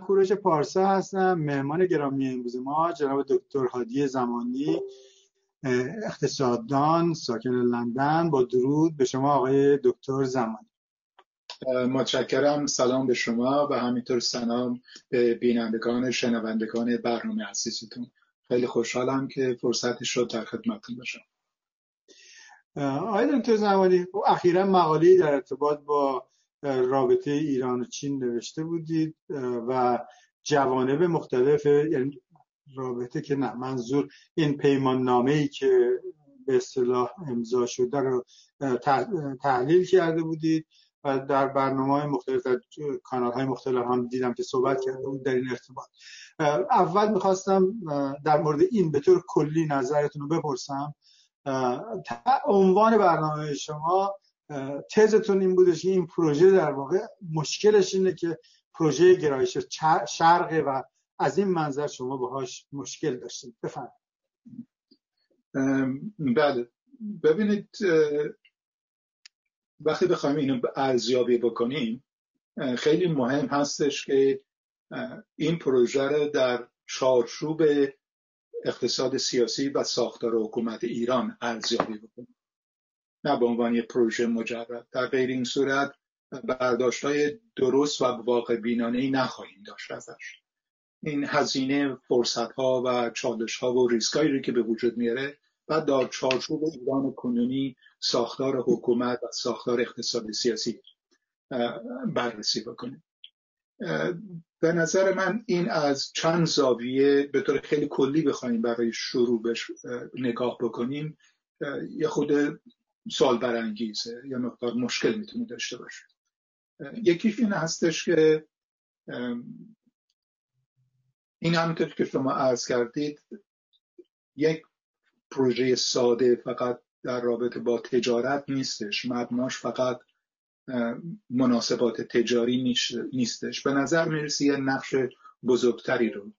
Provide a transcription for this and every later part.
کوروش پارسا هستم مهمان گرامی امروز ما جناب دکتر هادی زمانی اقتصاددان ساکن لندن. با درود به شما آقای دکتر زمانی. متشکرم سلام به شما و همینطور سلام به بینندگان شنوندگان برنامه عزیزتون. خیلی خوشحالم که فرصتی شد در خدمتتون باشم. آقای دکتر زمانی اخیرا مقاله در ارتباط با رابطه ایران و چین نوشته بودید و جوانب مختلف یعنی رابطه که نه منظور این پیمان نامه ای که به اصطلاح امضا شده رو تحلیل کرده بودید و در برنامه های مختلف در کانال های مختلف هم دیدم که صحبت کرده بود در این ارتباط. اول می‌خواستم در مورد این به طور کلی نظرتون رو بپرسم. عنوان برنامه شما تزتون این بودش این پروژه در واقع مشکلش اینه که پروژه گرایش شرقه و از این منظر شما باهاش مشکل داشتید. بفرمایید. بله. ببینید وقتی بخوایم اینو ارزیابی بکنیم خیلی مهم هستش که این پروژه رو در چارچوب اقتصاد سیاسی و ساختار حکومت ایران ارزیابی بکنیم. نه به عنوان یک پروژه مجرد. در غیر این صورت برداشت های درست و واقع بینانه ای نخواهیم داشت ازش. این هزینه فرصت ها و چالش ها و ریسکایی که به وجود میاره و در چارچوب ایران کنونی ساختار حکومت و ساختار اقتصاد سیاسی بررسی بکنیم. به نظر من این از چند زاویه به طور خیلی کلی بخوایم برای شروع بش نگاه بکنیم. یه خود سال برانگیزه یا مقدار مشکل می‌تونه داشته باشه. یکیش این هستش که این همونطور که شما عرض کردید یک پروژه ساده فقط در رابطه با تجارت نیستش. مبناش فقط مناسبات تجاری نیستش. به نظر می‌رسی یه نقش بزرگتری رو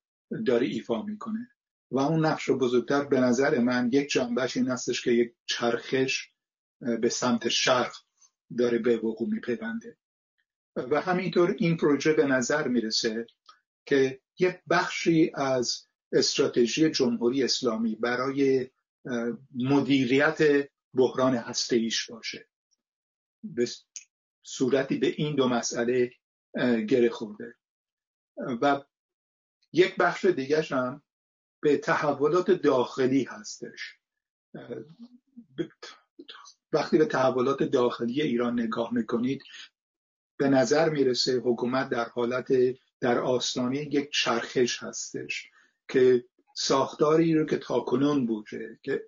داره ایفا می‌کنه. و اون نقش بزرگتر به نظر من یک جنبش این هستش که یک چرخش به سمت شرق داره به وقوع میپیونده. و همینطور این پروژه به نظر می‌رسه که یک بخشی از استراتژی جمهوری اسلامی برای مدیریت بحران هسته ایش باشه. به صورتی به این دو مسئله گره خورده. و یک بخش دیگه هم به تحولات داخلی هستش. وقتی به تحولات داخلی ایران نگاه می‌کنید به نظر می‌رسه حکومت در حالت در آستانه یک چرخش هستش که ساختاری رو که تاکنون بوده که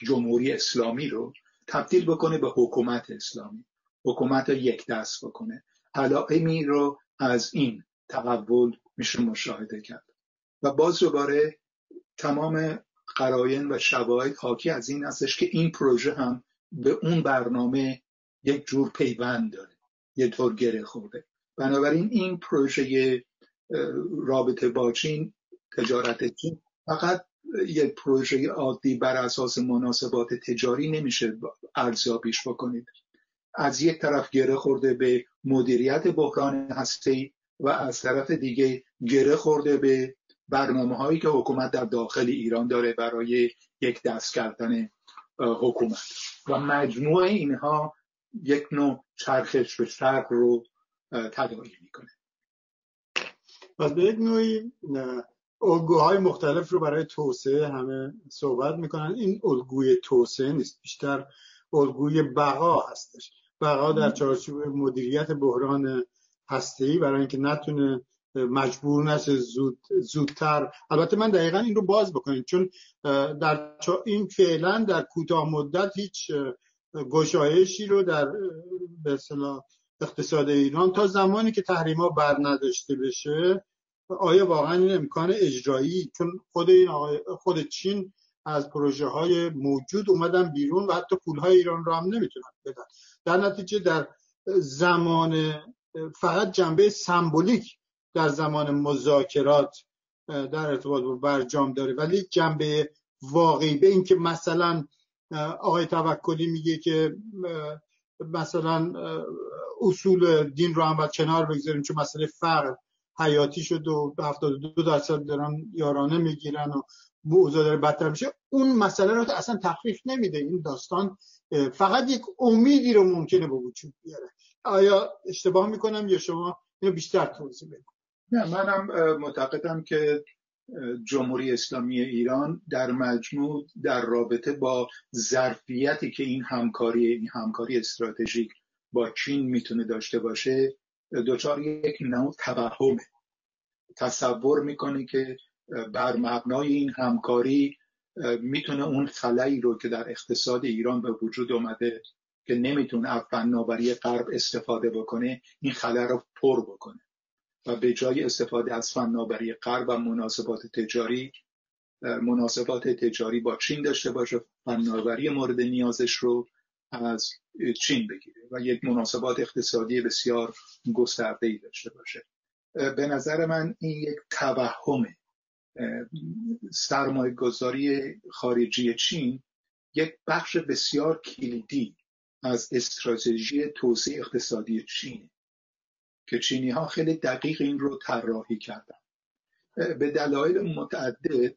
جمهوری اسلامی رو تبدیل بکنه به حکومت اسلامی. حکومت رو یک دست بکنه. علائمی رو از این تحول میشه مشاهده کرد. و باز دوباره تمام قراین و شواهد حاکی از این هستش که این پروژه هم به اون برنامه یک جور پیوند داره یه طور گره خورده. بنابراین این پروژه رابطه با چین تجارت چین فقط یک پروژه عادی بر اساس مناسبات تجاری نمیشه ارزیابیش بکنید. از یک طرف گره خورده به مدیریت بحران هستی و از طرف دیگه گره خورده به برنامه هایی که حکومت در داخل ایران داره برای یک دست کردن حکومت. و مجموع اینها یک نوع چرخش به شرق رو تداعی می‌کنه. پس به یک نوعی الگوهای مختلف رو برای توسعه همه صحبت می‌کنن. این الگوی توسعه نیست بیشتر الگوی بقا هستش. بقا در چارچوب مدیریت بحران هسته‌ای برای اینکه نتونه مجبور نشه زود زودتر. البته من دقیقا این رو باز بکنیم چون در این فعلا در کوتاه مدت هیچ گشایشی رو در به اقتصاد ایران تا زمانی که تحریما بر نداشته بشه آیا واقعا این امکان اجرایی؟ چون خود این خود چین از پروژه های موجود اومدن بیرون و حتی پول های ایران رو هم نمی‌تونن بدن. در نتیجه در زمان فقط جنبه سمبولیک در زمان مذاکرات در ارتباط با برجام داره. ولی جنبه واقعی به اینکه مثلا آقای توکلی میگه که مثلا اصول دین رو هم کنار بگذاریم چون مسئله فقر حیاتی شد و 72 درصد دارن یارانه می‌گیرن و اوضاع داره بدتر میشه. اون مسئله رو اصلا تخفیف نمیده. این داستان فقط یک امیدی رو ممکنه به وجود بیاره. آیا اشتباه می‌کنم یا شما اینو بیشتر توضیح بدید؟ نه منم معتقدم که جمهوری اسلامی ایران در مجموع در رابطه با ظرفیتی که این همکاری این همکاری استراتژیک با چین می‌تونه داشته باشه دچار یک نوع توهمه. تصور می‌کنه که بر مبنای این همکاری می‌تونه اون خلایی رو که در اقتصاد ایران به وجود اومده که نمی‌تونه از فناوری غرب استفاده بکنه این خلا رو پر بکنه. و به جای استفاده از فناوری غرب و مناسبات تجاری مناسبات تجاری با چین داشته باشه فناوری مورد نیازش رو از چین بگیره و یک مناسبات اقتصادی بسیار گسترده ای داشته باشه. به نظر من این یک توهمه سرمایه گذاری خارجی چین یک بخش بسیار کلیدی از استراتژی توسعه اقتصادی چین که چینی ها خیلی دقیق این رو طراحی کردن. به دلایل متعدد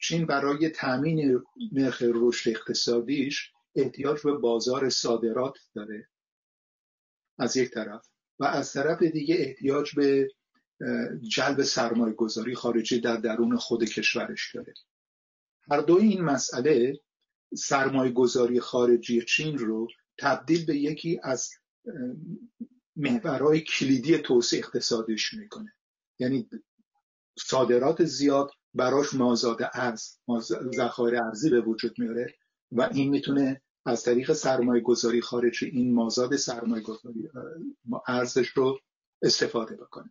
چین برای تامین نرخ رشد اقتصادیش احتیاج به بازار صادرات داره. از یک طرف. و از طرف دیگه احتیاج به جلب سرمایه گذاری خارجی در درون خود کشورش داره. هر دو این مسئله سرمایه گذاری خارجی چین رو تبدیل به یکی از محورهای کلیدی توسعه اقتصادیش می‌کنه. یعنی صادرات زیاد براش مازاد ارز ذخایر ارزی به وجود میاره و این می‌تونه از طریق سرمایه گذاری خارجی این مازاد سرمایه گذاری ارزش رو استفاده بکنه.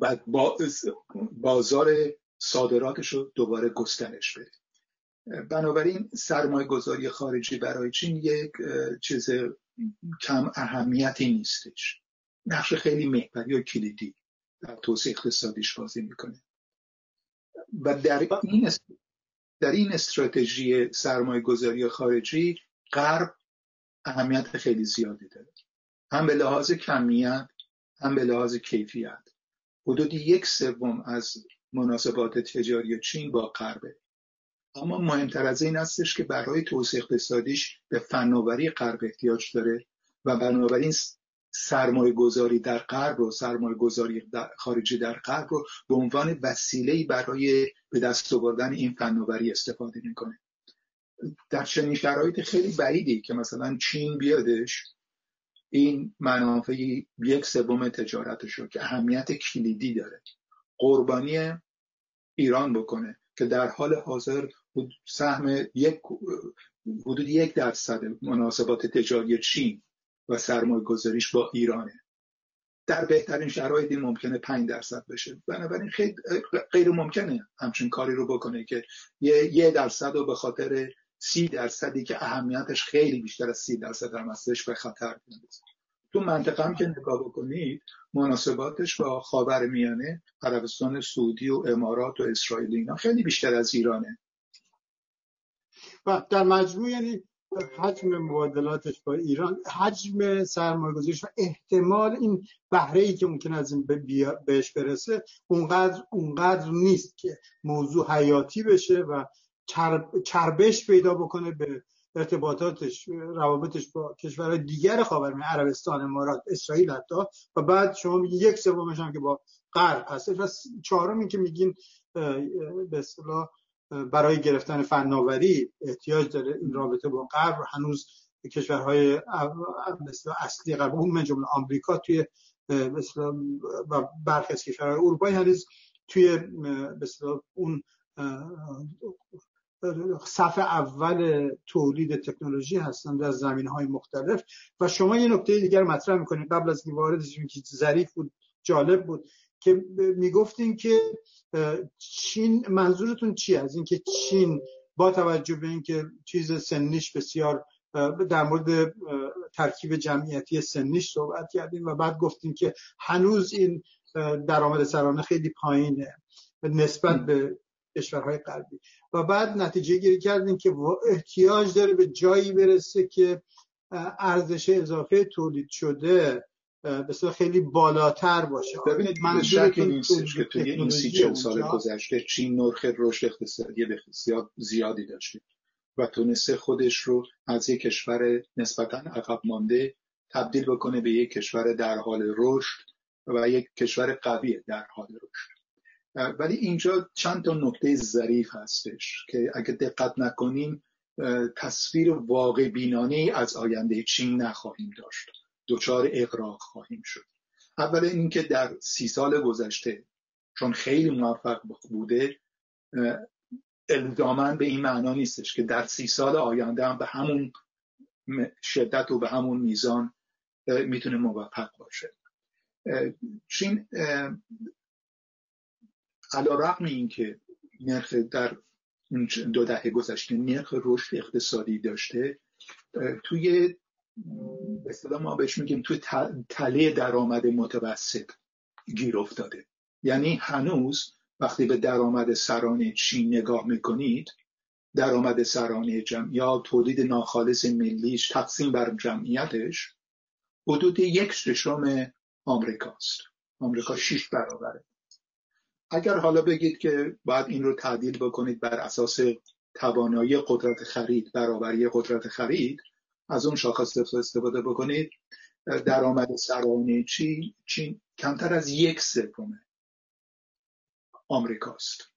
بعد بازار صادراتش رو دوباره گسترش بده. بنابراین سرمایه گذاری خارجی برای چین یک چیز کم اهمیتی نیستش. نقش خیلی محوری و کلیدی در توسعه اقتصادیش بازی می‌کنه. و در این در این استراتژی سرمایه گذاری خارجی غرب اهمیت خیلی زیادی داره. هم به لحاظ کمیت هم به لحاظ کیفیت. حدود یک سوم از مناسبات تجاری چین با غربه. اما مهمتر از این هستش که برای توسعه اقتصادیش به فناوری غرب احتیاج داره و بنابراین سرمایه گذاری در غرب رو سرمایه گذاری خارجی در غرب رو به عنوان وسیله برای به دست آوردن این فناوری استفاده می‌کنه. در چنین شرایط خیلی بعیدی که مثلا چین بیادش این منافع یک سوم تجارتش رو که اهمیت کلیدی داره قربانی ایران بکنه که در حال حاضر سهم یک حدود یک درصد مناسبات تجاری چین و سرمایه گذاریش با ایرانه. در بهترین شرایطی ممکنه 5 درصد بشه. بنابراین خیلی غیر ممکنه همچین کاری رو بکنه که یه, یه درصد رو به خاطر سی درصدی که اهمیتش خیلی بیشتر از سی درصد هم هستش به خطر بندازه تو منطقه هم که نگاه بکنید مناسباتش با خاور میانه عربستان سعودی و امارات و اسرائیل اینا خیلی بیشتر از ایرانه. و در مجموع یعنی حجم مبادلاتش با ایران حجم سرمایه‌گذاریش و احتمال این بهره ای که ممکن از این بهش برسه اونقدر اونقدر نیست که موضوع حیاتی بشه و چربش پیدا بکنه به ارتباطاتش روابطش با کشورهای دیگر خاورمیانه عربستان امارات اسرائیل حتی. و بعد شما میگین یک سومش هم که با غرب هست و چهارم این که میگین به اصطلاح برای گرفتن فناوری احتیاج داره این رابطه با غرب. هنوز کشورهای مثل اصلی غرب اون جمله آمریکا توی مثل و برخی از کشورهای اروپایی هنوز توی مثل اون صف اول تولید تکنولوژی هستن در زمین های مختلف. و شما یه نکته دیگر مطرح می‌کنید. قبل از اینکه وارد که ظریف بود جالب بود. که می‌گفتین که چین منظورتون چی از اینکه چین با توجه به اینکه چیز سنیش بسیار در مورد ترکیب جمعیتی سنیش صحبت کردیم و بعد گفتیم که هنوز این درآمد سرانه خیلی پایینه نسبت به کشورهای غربی. و بعد نتیجه گیری کردیم که احتیاج داره به جایی برسه که ارزش اضافه تولید شده بسیار خیلی بالاتر باشه. ببینید من شکی نیستش که توی این سی چل سال گذشته چین نرخ رشد اقتصادی بسیار زیادی داشته و تونسته خودش رو از یک کشور نسبتا عقب مانده تبدیل بکنه به یک کشور در حال رشد و یک کشور قوی در حال رشد. ولی اینجا چند تا نکته ظریف هستش که اگه دقت نکنیم تصویر واقع بینانه از آینده چین نخواهیم داشت. دچار اقراق خواهیم شد. اول اینکه در سی سال گذشته چون خیلی موفق بوده الزاما به این معنا نیستش که در سی سال آینده هم به همون شدت و به همون میزان می‌تونه موفق باشه. چین علا رقم این که نرخ در دو دهه گذشته نرخ رشد اقتصادی داشته توی به ما بهش میگیم توی تله درآمد متوسط گیر افتاده. یعنی هنوز وقتی به درآمد سرانه چین نگاه می‌کنید درآمد سرانه جمع یا تولید ناخالص ملیش تقسیم بر جمعیتش حدود یک ششم آمریکاست. آمریکا شیش برابره. اگر حالا بگید که باید این رو تعدیل بکنید بر اساس توانایی قدرت خرید برابری قدرت خرید از اون شاخص استفاده بکنید. درآمد سرانه چین چین کمتر از یک سوم آمریکاست.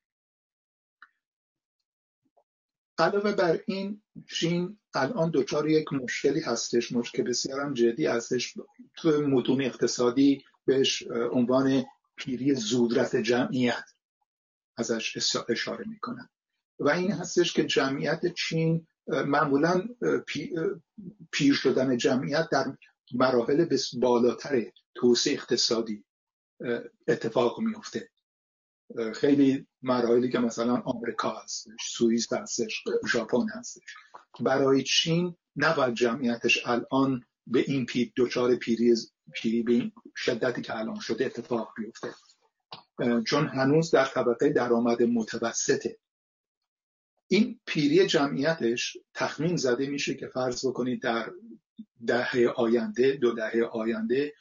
علاوه بر این چین الان دچار یک مشکلی هستش مشکل بسیار هم جدی هستش. تو متون اقتصادی بهش عنوان پیری زودرس جمعیت ازش اشاره می‌کنن و این هستش که جمعیت چین معمولا پیر شدن جمعیت در مراحل بالاتر توسعه اقتصادی اتفاق میفته خیلی مراحلی که مثلا آمریکا هستش سوئیس هستش ژاپن هستش. برای چین نباید جمعیتش الان به این پیر دچار پیری پیری به این شدتی که الان شده اتفاق بیفته. چون هنوز در طبقه درآمد متوسطه. این پیری جمعیتش تخمین زده میشه که فرض بکنید در دهه آینده دو دهه آینده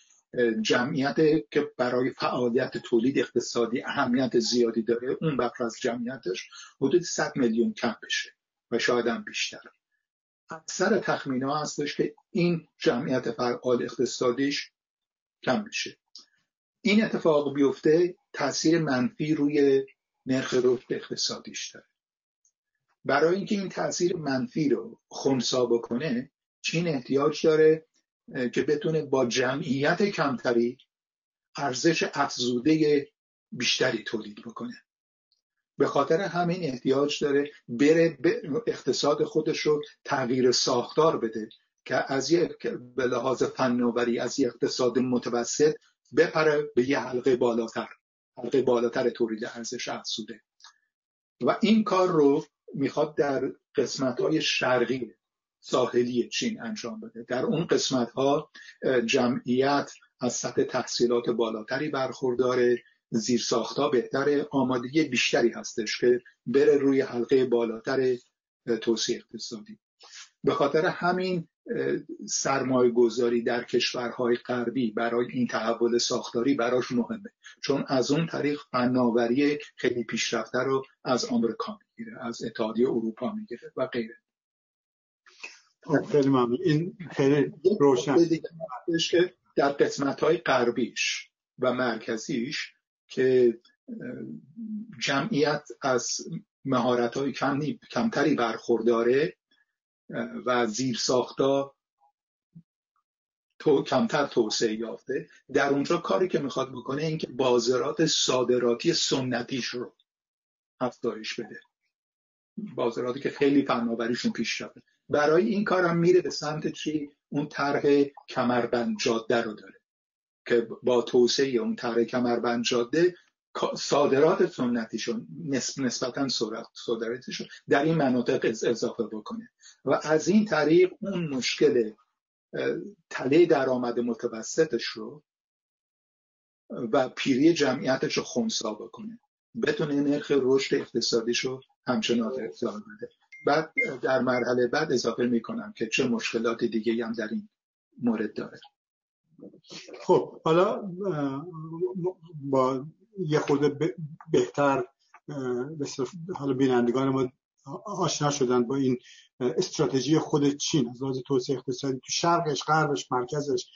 جمعیت که برای فعالیت تولید اقتصادی اهمیت زیادی داره اون بخش از جمعیتش حدود 100 میلیون کم بشه و شاید هم بیشتر. اکثر تخمین ها هستش که این جمعیت فعال اقتصادیش کم بشه این اتفاق بیفته تاثیر منفی روی نرخ رشد اقتصادیش داره. برای اینکه این تاثیر منفی رو خونسا بکنه چین احتیاج داره که بتونه با جمعیت کمتری ارزش افزوده بیشتری تولید بکنه. به خاطر همین احتیاج داره بره اقتصاد خودش رو تغییر ساختار بده که از یک به لحاظ فناوری از یک اقتصاد متوسط بپره به یه حلقه بالاتر حلقه بالاتر تولید ارزش افزوده. و این کار رو می‌خواد در قسمت های شرقی ساحلی چین انجام بده. در اون قسمت ها جمعیت از سطح تحصیلات بالاتری برخورداره زیر ساختا بهتر آمادگی بیشتری هستش که بره روی حلقه بالاتر توسعه اقتصادی. به خاطر همین سرمایه گذاری در کشورهای غربی برای این تحول ساختاری براش مهمه. چون از اون طریق فناوری خیلی پیشرفته رو از آمریکا می‌گیره از اتحادیه اروپا می‌گیره و غیره. خیلی ممنون. این خیلی روشن. که در قسمت های غربیش و مرکزیش که جمعیت از مهارت های کمتری برخورداره و زیر ساختا تو کمتر توسعه یافته. در اونجا کاری که می‌خواد بکنه اینکه بازارات صادراتی سنتیش رو افزایش بده. بازاراتی که خیلی فناوریشون پیش رفته. برای این کارم میره به سمت چی؟ اون طرح کمربند جاده رو داره. که با توسعه اون طرح کمربند جاده صادرات سنتیشون نسبتا صادراتشون در این مناطق اضافه بکنه. و از این طریق اون مشکل تله درآمد متوسطش رو و پیری جمعیتش رو خونسا بکنه. بتونه نرخ رشد اقتصادیش رو همچنان ارتقا بده. بعد در مرحله بعد اضافه می‌کنم که چه مشکلات دیگه هم در این مورد داره. خب حالا با یه خود بهتر حالا بینندگان ما آشنا شدن با این استراتژی خود چین. از لحاظ توسعه اقتصادی تو شرقش غربش مرکزش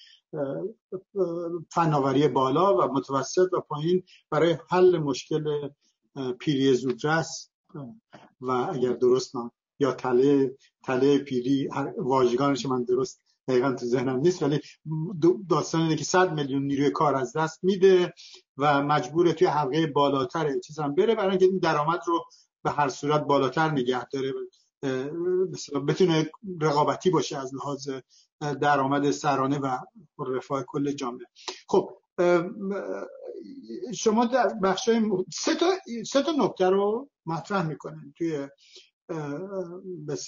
فناوری بالا و متوسط و پایین برای حل مشکل پیری زودرس و اگر درست من یا تله تله پیری واژگانش من درست دقیقا تو ذهنم نیست ولی داستان اینه که صد میلیون نیروی کار از دست میده و مجبوره توی حلقه بالاتر چیز هم بره برای اینکه این درآمد رو به هر صورت بالاتر نگه داره بتونه رقابتی باشه از لحاظ درآمد سرانه و رفاه کل جامعه. خب شما در بخش سه تا سه تا نکته رو مطرح می‌کنین توی به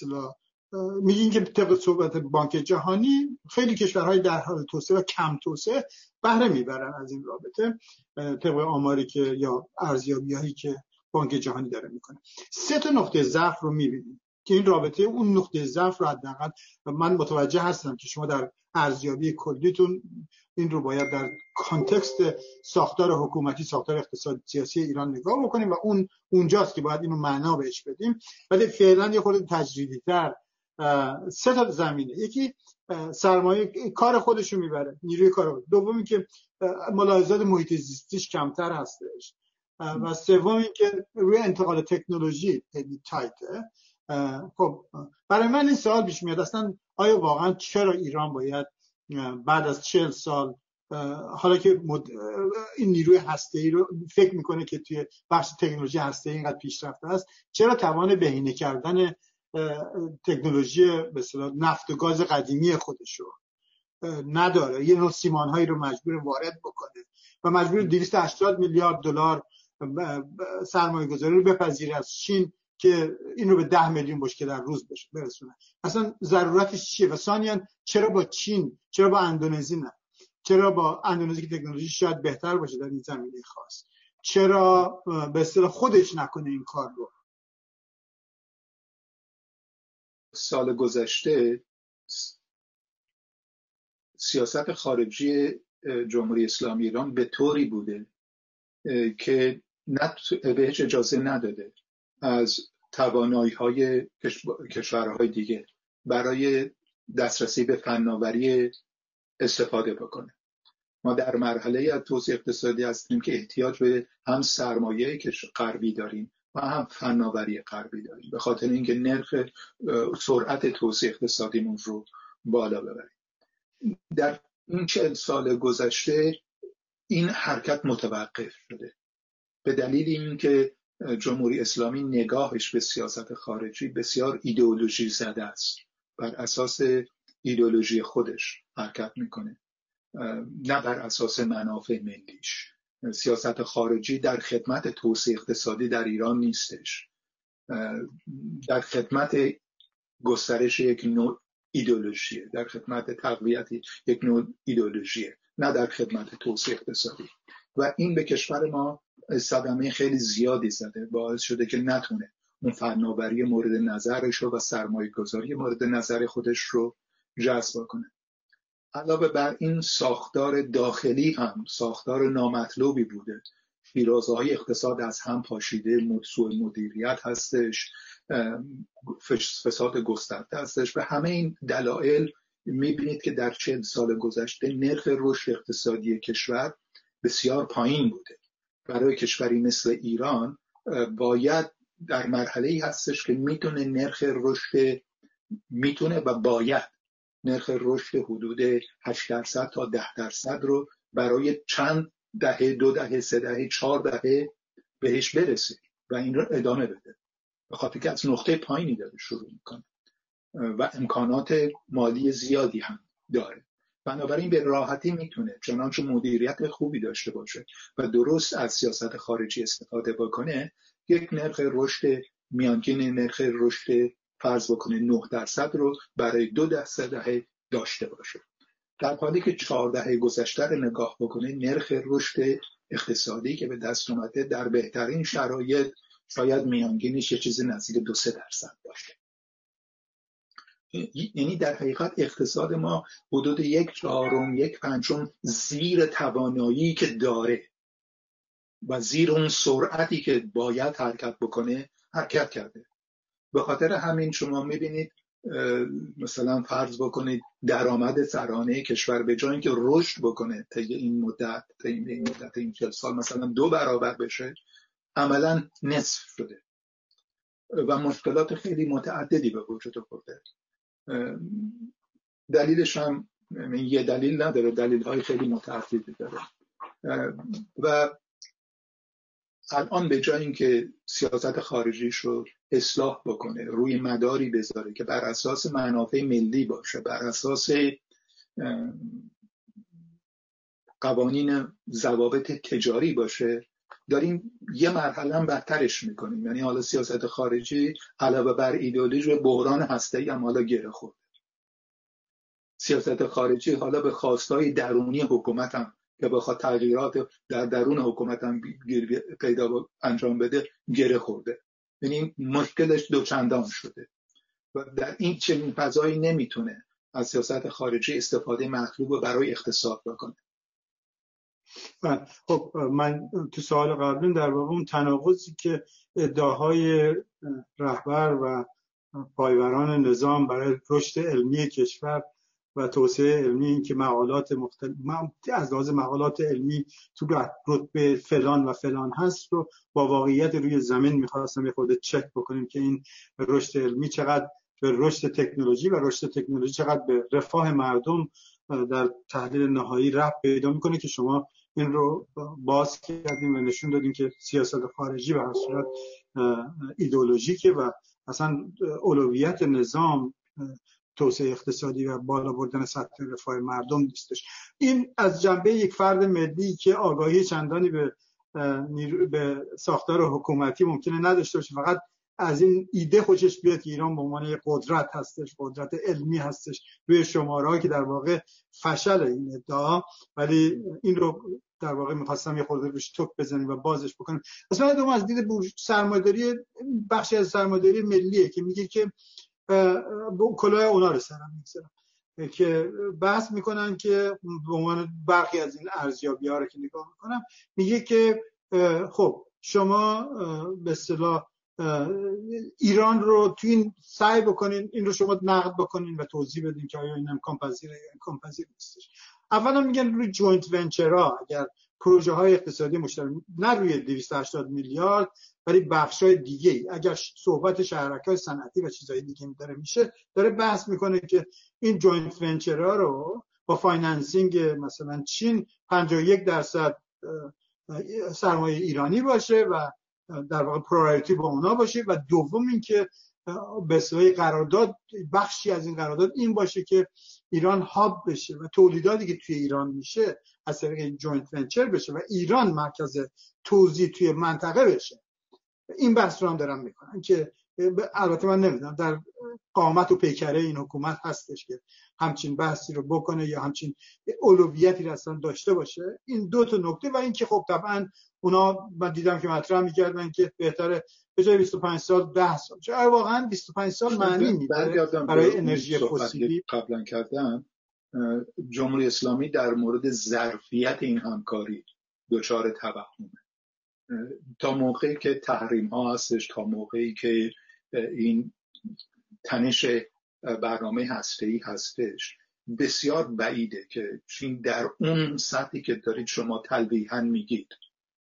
میگین که طبق صحبت بانک جهانی خیلی کشورهای در حال توسعه و کم توسعه بهره می‌برن از این رابطه طبق آماری که یا ارزیابی هایی که بانک جهانی داره می‌کنه. سه تا نقطه ضعف رو می‌بینیم که این رابطه اون نقطه ضعف رو حداقل من متوجه هستم که شما در ارزیابی کلیتون این رو باید در کانتکست ساختار حکومتی ساختار اقتصاد سیاسی ایران نگاه بکنیم و اون اونجاست که باید اینو معنا بهش بدیم. ولی فعلا یه خورده تجریدی تر سه تا زمینه. یکی سرمایه کار خودشو می‌بره نیروی کار دومی که ملاحظات محیط زیستیش کمتر هستش. و سومی که روی انتقال تکنولوژی خیلی تایته. خب برای من این سوال پیش میاد. اصلا آیا واقعا چرا ایران باید بعد از چهل سال حالا که این نیروی هسته ای رو فکر می‌کنه که توی بخش تکنولوژی هسته ای اینقدر پیشرفته است چرا توان بهینه کردن تکنولوژی به نفت و گاز قدیمی خودش رو نداره. یه نوع سیمان هایی رو مجبور وارد بکنه و مجبور 280 میلیارد دلار سرمایه گذاری رو بپذیره. از چین که این رو به ده میلیون بشکه در روز برسونه. اصلا ضرورتش چیه؟ و ثانیا چرا با چین چرا با اندونزی نه؟ چرا با اندونزی که تکنولوژی شاید بهتر باشه در این زمینه خاص؟ چرا به اصطلاح خودش نکنه این کار رو؟ سال گذشته سیاست خارجی جمهوری اسلامی ایران به طوری بوده که بهش اجازه نداده. از توانایی های کشورهای دیگه برای دسترسی به فناوری استفاده بکنه. ما در مرحله از توسعه اقتصادی هستیم که احتیاج به هم سرمایه غربی داریم و هم فناوری غربی داریم. به خاطر اینکه نرخ سرعت توسعه اقتصادیمون رو بالا ببریم. در این چند سال گذشته این حرکت متوقف شده. به دلیل اینکه جمهوری اسلامی نگاهش به سیاست خارجی بسیار ایدئولوژی زده است. بر اساس ایدئولوژی خودش حرکت می‌کنه. نه بر اساس منافع ملیش. سیاست خارجی در خدمت توسعه اقتصادی در ایران نیستش. در خدمت گسترش یک نوع ایدولوژیه در خدمت تقویت یک نوع ایدولوژیه نه در خدمت توسعه اقتصادی. و این به کشور ما صدمه خیلی زیادی زده. باعث شده که نتونه اون فناوری مورد نظرش رو و سرمایه گذاری مورد نظر خودش رو جذب کنه. علاوه بر این ساختار داخلی هم ساختار نامطلوبی بوده. شیرازه های اقتصاد از هم پاشیده سوء مدیریت هستش فساد گسترده هستش. و همه این دلایل می‌بینید که در چند سال گذشته نرخ رشد اقتصادی کشور بسیار پایین بوده. برای کشوری مثل ایران باید در مرحله ای هستش که می‌تونه نرخ رشد می‌تونه و باید نرخ رشد حدود 8 درصد تا 10 درصد رو برای چند دهه دو دهه سه دهه چهار دهه بهش برسه و این رو ادامه بده. به خاطر که از نقطه پایینی داره شروع می‌کنه. و امکانات مالی زیادی هم داره. بنابراین به راحتی می‌تونه چنانچه مدیریت خوبی داشته باشه و درست از سیاست خارجی استفاده بکنه یک نرخ رشد میانگین نرخ رشد فرض بکنه 9 درصد رو برای دو درصد دهه داشته باشه. در حالی که چهار دهه گذشته رو نگاه بکنه نرخ رشد اقتصادی که به دست اومده در بهترین شرایط شاید میانگینش یه چیزی نزدیک دو سه درصد باشه. یعنی در حقیقت اقتصاد ما حدود یک چهارم یک پنجم زیر توانایی که داره و زیر اون سرعتی که باید حرکت بکنه حرکت کرده. به خاطر همین شما می‌بینید مثلا فرض بکنید درآمد سرانه کشور به جای اینکه رشد بکنه طی این مدت طی این مدت این سال مثلا دو برابر بشه عملا نصف شده. و مشکلات خیلی متعددی به وجود آورده. دلیلش هم یه دلیل نداره دلیل های خیلی متعددی داره. و الان به جای اینکه سیاست خارجیش رو اصلاح بکنه روی مداری بذاره که بر اساس منافع ملی باشه بر اساس قوانین ضوابط تجاری باشه داریم یه مرحله هم بدترش می‌کنیم. یعنی حالا سیاست خارجی علاوه بر ایدئولوژی بحران هسته هم حالا گره خورده. سیاست خارجی حالا به خواستای درونی حکومت هم که بخواد تغییرات در درون حکومت هم پیدا انجام بده گره خورده. یعنی مشکلش دوچندان شده. و در این چنین فضایی نمی‌تونه از سیاست خارجی استفاده مطلوب برای اقتصاد بکنه. بله. خب من تو سوال قبلی در واقع اون تناقضی که ادعاهای رهبر و پایوران نظام برای رشد علمی کشور و توسعه علمی این که مقالات مختلف از لحاظ مقالات علمی تو رتبه فلان و فلان هست رو با واقعیت روی زمین می‌خواستم یه خورده چک بکنیم که این رشد علمی چقدر به رشد تکنولوژی و رشد تکنولوژی چقدر به رفاه مردم در تحلیل نهایی رفت پیدا می‌کنه که شما این رو باز کردیم و نشون دادیم که سیاست خارجی به هر صورت ایدئولوژیکه و اصلا اولویت نظام توسعه اقتصادی و بالا بردن سطح رفاه مردم نیستش. این از جنبه یک فرد ملی که آگاهی چندانی به به ساختار حکومتی ممکنه نداشته باشه فقط از این ایده خوشش بیاد که ایران به عنوان قدرت هستش قدرت علمی هستش روی شماره که در واقع فشل این ادعا. ولی این رو در واقع می‌خواستم یه خورده روش توپ بزنیم و بازش بکنیم. اصلا دوم از دید سرمایه‌داری بخشی از سرمایه‌داری ملیه که میگه که کلاه اونا رو سرم می‌گذارم. که بحث می‌کنن که به عنوان برخی از این ارزیابی ها رو که نگاه می‌کنم میگه که خب شما به اصطلاح ایران رو تو این سعی بکنین این رو شما نقد بکنین و توضیح بدین که آیا این امکان پذیره یا امکان پذیر نیستش. اولا میگن روی جوینت ونچرها اگر پروژه های اقتصادی مشترک نه روی 280 میلیارد ولی بخش های دیگه ای اگر صحبت شهرک های صنعتی و چیزهای دیگه داره میشه داره بحث می‌کنه که این joint venture ها رو با financing مثلا چین 51 درصد سرمایه ایرانی باشه و در واقع priority با اونا باشه و دوم اینکه به قرارداد بخشی از این قرارداد این باشه که ایران hub بشه و تولیداتی که توی ایران میشه از طریق این joint venture بشه و ایران مرکز توزیع توی منطقه بشه. این بحث رو هم دارم می‌کنن که البته من نمی‌دونم در قامت و پیکره این حکومت هستش که همچین بحثی رو بکنه یا همچین اولویتی رو اصلا داشته باشه. این دو تا نکته و اینکه خب طبعا اونا من دیدم که مطرح می‌کردن که بهتره به جای 25 سال 10 سال. چه واقعا 25 سال معنی میده برای انرژی فسیلی. قبلا کردن جمهوری اسلامی در مورد ظرفیت این همکاری دچار توهمه. تا موقعی که تحریم ها هستش تا موقعی که این تنش برنامه هسته ای هستش. بسیار بعیده که چین در اون سطحی که دارید شما تلویحا میگید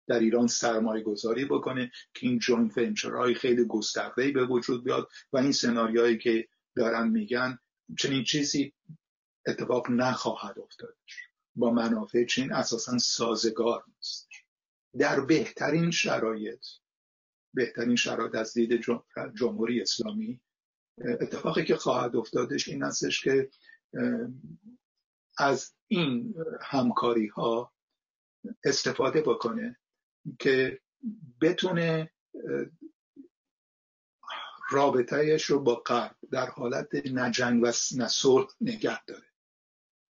در ایران سرمایه گذاری بکنه که این joint venture های خیلی گسترده به وجود بیاد و این سناریوهایی که دارن میگن چنین چیزی اتفاق نخواهد افتاد. با منافع چین اساسا سازگار نیست. در بهترین شرایط بهترین شرایط از دید جمهوری اسلامی. اتفاقی که خواهد افتادش این هستش که از این همکاری ها استفاده بکنه که بتونه رابطهش رو با غرب در حالت نجنگ و نصلح نگه داره.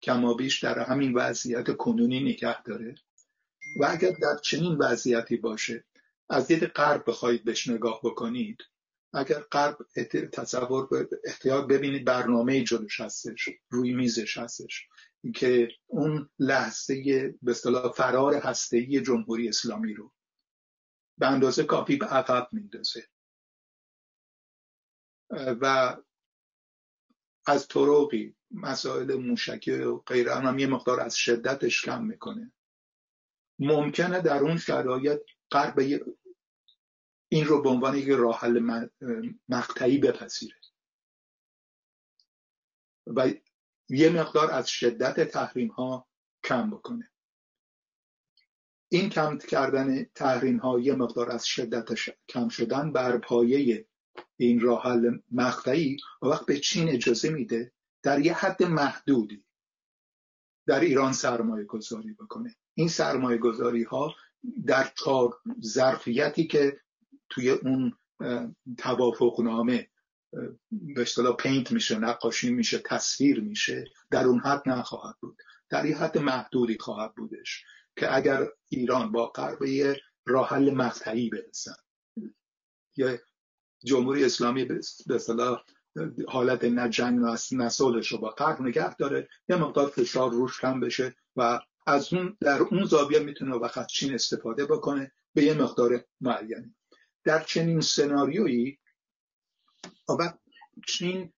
کما بیش در همین وضعیت کنونی نگه داره. و اگر در چنین وضعیتی باشه از دید غرب بخواهید بهش نگاه بکنید اگر غرب تصور احتیاط ببینید برنامه جلوش هستش روی میزش هستش که اون لحظه به اصطلاح فرار هسته‌ای جمهوری اسلامی رو به اندازه کافی به عقب میندازه. و از طرقی مسائل موشکی و غیره هم یه مقدار از شدتش کم می‌کنه. ممکنه در اون شرایط غرب این رو به عنوان یک راه حل مقطعی بپذیره. و یه مقدار از شدت تحریم ها کم بکنه. این کم کردن تحریم ها یه مقدار از شدتش کم شدن بر پایه این راه حل مقطعی و وقت به چین اجازه میده در یه حد محدودی در ایران سرمایه گذاری بکنه. این سرمایه گذاری ها در کار ظرفیتی که توی اون توافق نامه به اصطلاح پینت میشه نقاشی میشه تصویر میشه در اون حد نخواهد بود. در یه حد محدودی خواهد بودش که اگر ایران با قربه راه حل مقطعی برسن یا جمهوری اسلامی به اصطلاح حالت نه جنگ نه رو با غرب نگه داره یه مقدار فشار روش کم بشه و از اون در اون زاویه می‌تونه وقت چین استفاده بکنه به یه مقدار معینی. در چنین سناریویی چین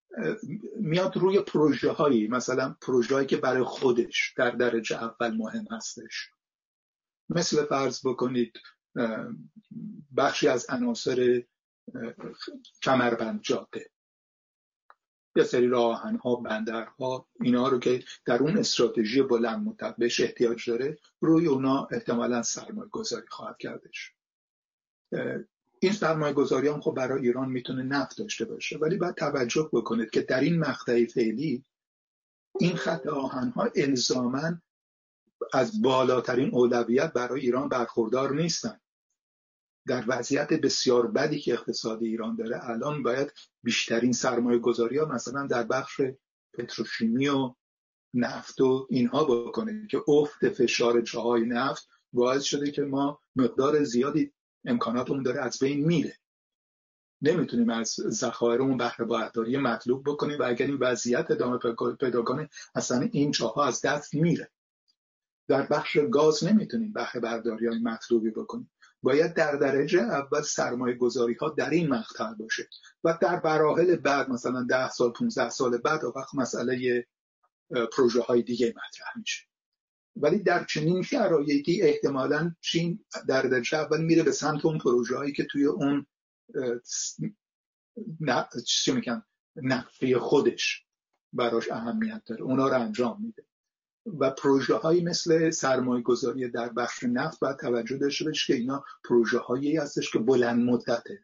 میاد روی پروژه هایی مثلا پروژه هایی که برای خودش در درجه اول مهم هستش. مثل فرض بکنید بخشی از عناصر کمربند جاده. یه سری راهن ها بندرها اینا رو که در اون استراتژی بلند مدت بهش احتیاج داره روی اونا احتمالا سرمایه گذاری خواهد کردش. این سرمایه گذاری هم خب برای ایران می‌تونه نفت داشته باشه ولی باید توجه بکنید که در این مقطع فعلی این خط آهن ها الزاما از بالاترین اولویت برای ایران برخوردار نیستن. در وضعیت بسیار بدی که اقتصاد ایران داره الان باید بیشترین سرمایه گذاری ها مثلا در بخش پتروشیمی و نفت و اینها بکنه که افت فشار جاهای نفت باعث شده که ما مقدار زیادی امکاناتمون داره از بین میره. نمی‌تونیم از ذخایرمون بهره برداری مطلوب بکنیم و اگر این وضعیت ادامه پیدا کنه اصلا این چاها از دست میره. در بخش گاز نمی‌تونیم بهره برداری های مطلوبی بکنیم. باید در درجه اول سرمایه گذاری ها در این مقطع باشه. و در براحل بعد مثلا ده سال 15 سال بعد وقت مسئله پروژه های دیگه مطرح میشه. ولی در چنین شرایطی احتمالا چین در درجه اول میره به سمت اون پروژه هایی که توی اون نقفی خودش براش اهمیت داره. اونا رو انجام میده. و پروژه هایی مثل سرمایه گذاری در بخش نفت باید توجه داشته باشه که اینا پروژه هایی هستش که بلند مدته.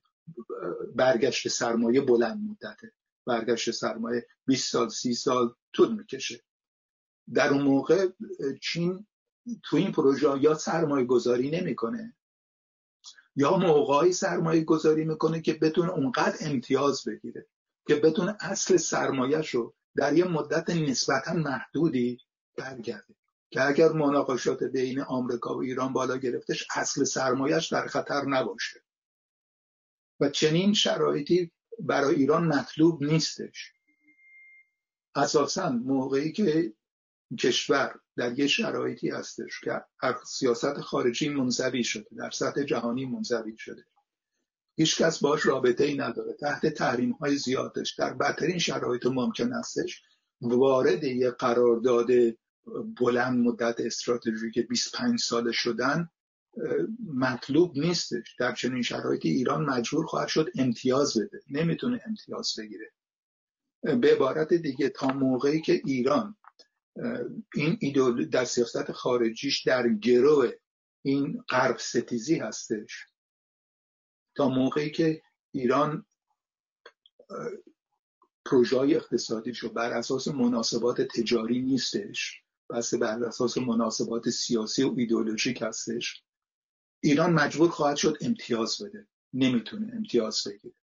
برگشت سرمایه بلند مدته. برگشت سرمایه 20 سال 30 سال طول می‌کشه. در اون موقع چین تو این پروژه یا سرمایه گذاری نمی‌کنه یا موقعی سرمایه گذاری می‌کنه که بتونه اونقدر امتیاز بگیره که بتونه اصل سرمایهش رو در یه مدت نسبتا محدودی برگرده که اگر مناقشات بین آمریکا و ایران بالا گرفتش اصل سرمایهش در خطر نباشه. و چنین شرایطی برای ایران مطلوب نیستش. اساسا موقعی که کشور در یه شرایطی هستش که سیاست خارجی منزوی شده در سطح جهانی منزوی شده. هیچ کس باش رابطه ای نداره. تحت تحریم های زیادش. در بدترین شرایط ممکن هستش وارد یه قرارداد بلند مدت استراتژیک 25 ساله شدن مطلوب نیستش. در چنین شرایطی ایران مجبور خواهد شد امتیاز بده. نمی‌تونه امتیاز بگیره. به عبارت دیگه تا موقعی که ایران این ایدول در سیاست خارجیش در گروه این غرب ستیزی هستش. تا موقعی که ایران پروژه های اقتصادیشو بر اساس مناسبات تجاری نیستش. بس بر اساس مناسبات سیاسی و ایدولوژیک هستش. ایران مجبور خواهد شد امتیاز بده. نمی‌تونه امتیاز بگیره.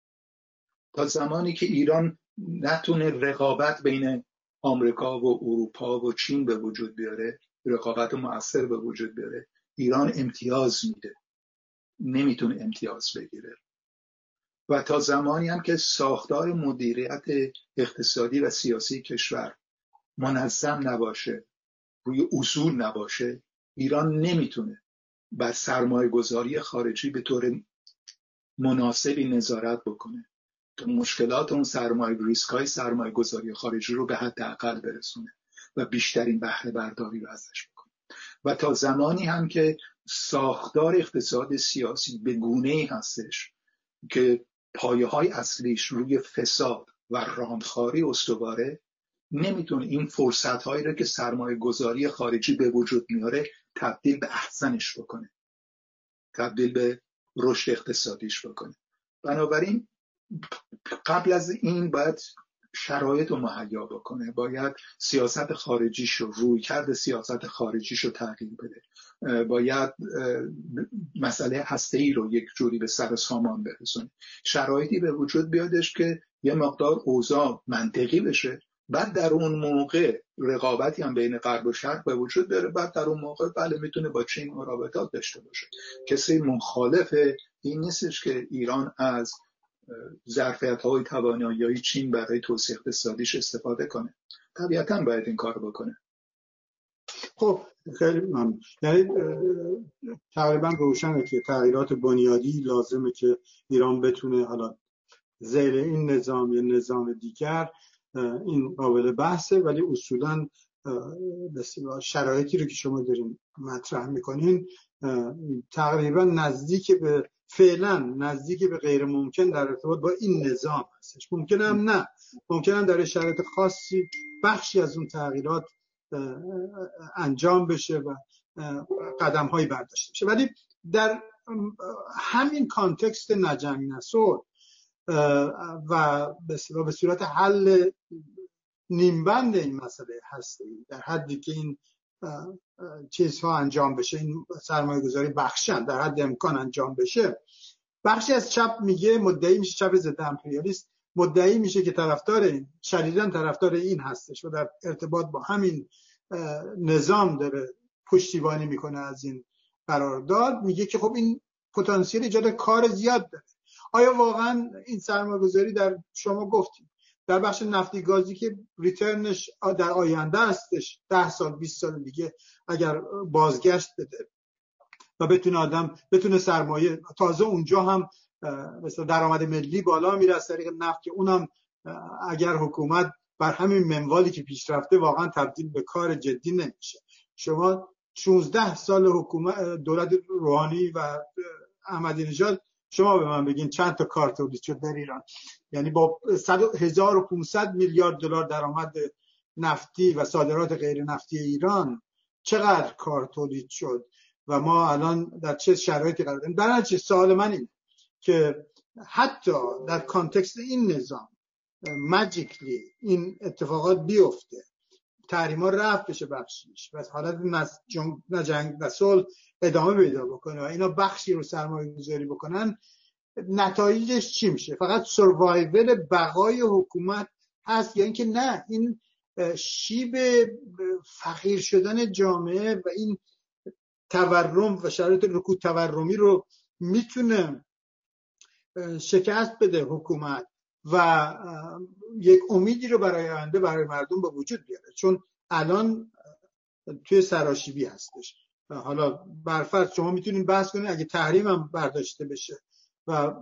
تا زمانی که ایران نتونه رقابت بین آمریکا و اروپا و چین به وجود بیاره رقابت موثر به وجود بیاره ایران امتیاز میده. نمی‌تونه امتیاز بگیره. و تا زمانی هم که ساختار مدیریت اقتصادی و سیاسی کشور منظم نباشه روی اصول نباشه ایران نمی‌تونه بر سرمایه گذاری خارجی به طور مناسبی نظارت بکنه. تا مشکلات اون سرمایه ریسک های سرمایه گذاری خارجی رو به حد اقل برسونه و بیشترین بهره برداری رو ازش بکنه. و تا زمانی هم که ساختار اقتصاد سیاسی به گونه ای هستش که پایه های اصلیش روی فساد و راندخاری استواره نمی‌تونه این فرصت هایی رو که سرمایه گذاری خارجی به وجود میاره تبدیل به احسنش بکنه. تبدیل به رشد اقتصادیش بکنه. بنابراین قبل از این باید شرایط رو مهیا بکنه. باید سیاست خارجیش رو روی کرد سیاست خارجیش رو تغییر بده. باید مسئله هسته ای رو یک جوری به سر سامان برسونه. شرایطی به وجود بیادش که یه مقدار اوضاع منطقی بشه. بعد در اون موقع رقابتی هم بین غرب و شرق به وجود بیاره بعد در اون موقع بله می‌تونه با چین مرابطات داشته باشه. کسی مخالف این نیستش که ایران از ظرفیت های توانایی چین برای توسعه اقتصادیش استفاده کنه. طبیعتا باید این کار بکنه. خب خیلی ممنون. یعنی تقریبا روشنه که تغییرات بنیادی لازمه که ایران بتونه حالا زیر این نظام یا نظام دیگر این قابل بحثه ولی اصولا شرایطی رو که شما دارین مطرح می‌کنین تقریبا نزدیک به فعلا نزدیک به غیر ممکن در ارتباط با این نظام هستش. ممکن هم نه. ممکن هم در شرایط خاصی بخشی از اون تغییرات انجام بشه و قدم هایی برداشته بشه. ولی در همین کانتکست نجنگ نسول و به صورت حل نیمبند این مسئله هسته در حدی که این چیزها انجام بشه این سرمایه گذاری بخشن در حد امکان انجام بشه. بخشی از چپ میگه مدعی میشه چپ ضد امپریالیست مدعی میشه که طرفدار این شدیدا طرفدار این هستش و در ارتباط با همین نظام داره پشتیبانی می‌کنه از این قرارداد. میگه که خب این پتانسیل ایجاد کار زیاد داره. آیا واقعا این سرمایه گذاری در شما گفتیم؟ در بخش نفتی گازی که ریترنش در آینده هستش ده سال 20 سال دیگه اگر بازگشت بده و بتونه آدم بتونه سرمایه تازه اونجا هم مثل درآمد ملی بالا میره از طریق نفت که اونم اگر حکومت بر همین منوالی که پیشرفته واقعا تبدیل به کار جدی نمیشه. شما 16 سال حکومت دولت روحانی و احمدی نژاد شما به من بگین چند تا کار تولید شد در ایران. یعنی با 1500 میلیارد دلار درآمد نفتی و صادرات غیر نفتی ایران چقدر کار تولید شد؟ و ما الان در چه شرایطی قرار داریم؟ در چه سوال من اینه که حتی در کانتکست این نظام ماجیکلی این اتفاقات بیفته تحریما رفت بشه بخشیش. و حالت نجنگ و صلح ادامه پیدا بکنه و اینا بخشی رو سرمایه گذاری بکنن نتایجش چی میشه؟ فقط سروایول بقای حکومت هست یا اینکه نه؟ این شیب فقیر شدن جامعه و این تورم و شرایط رکود تورمی رو می‌تونه شکست بده حکومت. و یک امیدی رو برای آینده برای مردم به وجود بیاره. چون الان توی سراشیبی هستش. حالا برفرض شما می‌تونید بحث کنید اگه تحریم هم برداشته بشه و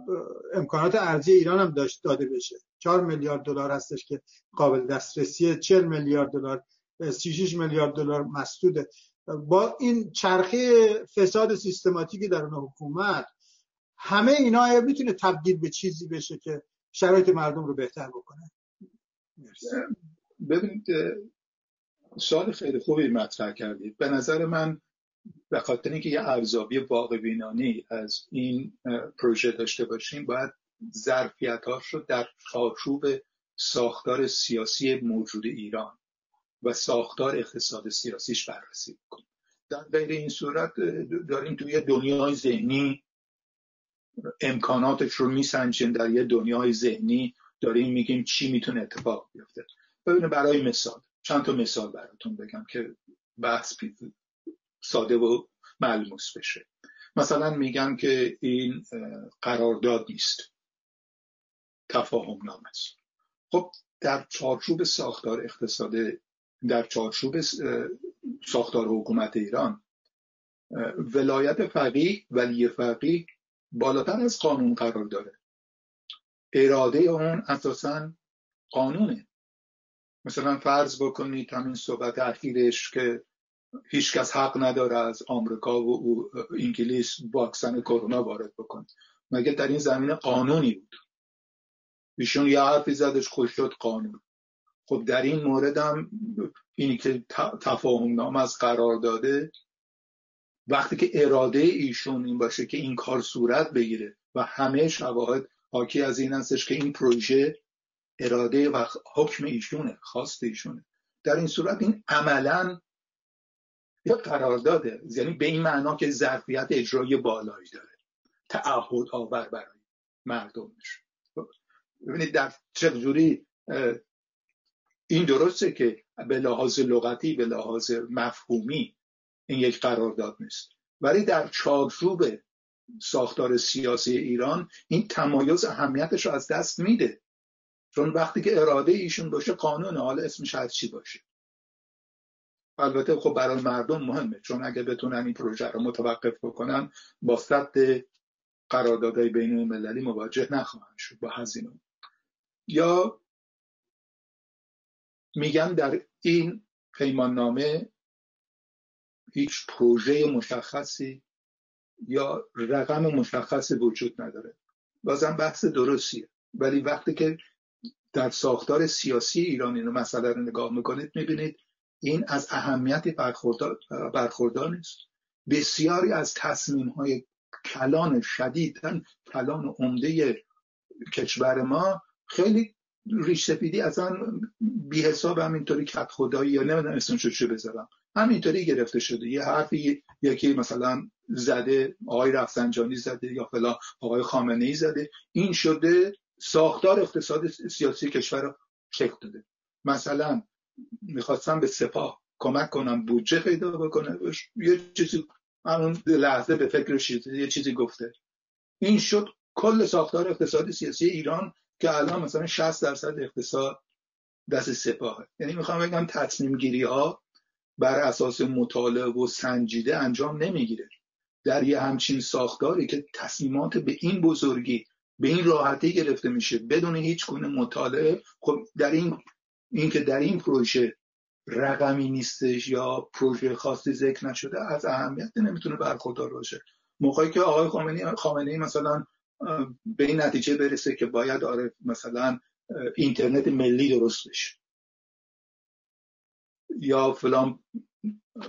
امکانات ارزی ایران هم داشت داده بشه. 4 میلیارد دلار هستش که قابل دسترسی 40 میلیارد دلار 36 میلیارد دلار مسدوده. با این چرخه فساد سیستماتیکی در اون حکومت همه اینا می‌تونه تبدیل به چیزی بشه که شرایط مردم رو بهتر بکنه. ببینید سوال خیلی خوبی مطرح کردید. به نظر من به خاطر اینکه یه ارزیابی واقع بینانی از این پروژه داشته باشیم باید ظرفیتاش رو در چارچوب ساختار سیاسی موجود ایران و ساختار اقتصاد سیاسیش بررسی کنیم در غیر این صورت داریم توی دنیای ذهنی امکاناتش رو میسنجیم در یه دنیای ذهنی داریم میگیم چی می‌تونه اتفاق بیفته. ببینید برای مثال چند تا مثال براتون بگم که بحث ساده و ملموس بشه. مثلا میگن که این قرارداد نیست. تفاهم نام است. خب در چارچوب ساختار اقتصاد در چارچوب ساختار حکومت ایران ولایت فقیه ولی فقیه بالاتر از قانون قرار داره. اراده اون اساسا قانونه. مثلا فرض بکنید همین صحبت اخیرش که هیچکس حق نداره از آمریکا و انگلیس واکسن کرونا وارد بکنه. مگه در این زمینه قانونی بود؟ ایشون یه حرفی زدش خوش شد قانون. خب در این مورد هم اینی که تفاهم نام از قرار داده وقتی که اراده ایشون این باشه که این کار صورت بگیره و همه شواهد حاکی از این هستش که این پروژه اراده و حکم ایشونه خواست ایشونه. در این صورت این عملا یه قرارداده یعنی به این معنا که ظرفیت اجرایی بالایی داره. تعهد آور برای مردمش. ببینید در چجوری این درسته که به لحاظ لغتی به لحاظ مفهومی این یک قرارداد نیست. ولی در چارچوب ساختار سیاسی ایران این تمایز اهمیتش رو از دست میده. چون وقتی که اراده ایشون باشه قانون حالا اسمش هر چی باشه. البته خب برای مردم مهمه. چون اگه بتونن این پروژه رو متوقف بکنن با صد قراردادهای بین المللی مواجه نخواهند شد با هزینه یا میگن در این پیمان نامه هیچ پروژه مشخصی یا رقم مشخصی وجود نداره. بازم بحث درستیه. ولی وقتی که در ساختار سیاسی ایران این مسئله رو نگاه می‌کنید می‌بینید این از اهمیتی برخوردار, برخوردار نیست. بسیاری از تصمیم های کلان شدید کلان عمده کشور ما خیلی ریش سفیدی اصلا بی حساب همینطوری کت خدایی یا نمی‌دونم اسمشو چه بذارم. همینطوری گرفته شده. یه حرفی یکی مثلا زده آقای رفسنجانی زده یا فلا آقای خامنه ای زده. این شده ساختار اقتصاد سیاسی کشور رو شکل داده. مثلا می‌خواستم به سپاه کمک کنم بودجه پیدا بکنه. یه چیزی همون لحظه به فکرش یه چیزی گفته. این شد کل ساختار اقتصادی سیاسی ایران که الان مثلا 60 درصد اقتصاد دست سپاهه. یعنی می‌خوام بگم تصمیم گیری ها بر اساس مطالعه و سنجیده انجام نمی‌گیره. در یه همچین ساختاری که تصمیمات به این بزرگی به این راحتی گرفته میشه بدون هیچ گونه مطالعه خب در این این که در این پروژه رقمی نیستش یا پروژه خاصی ذکر نشده از اهمیت نمی‌تونه برخوردار باشه. موقعی که آقای خامنه‌ای خامنه مثلا به این نتیجه برسه که باید آره مثلا اینترنت ملی درست بشه. یا فلان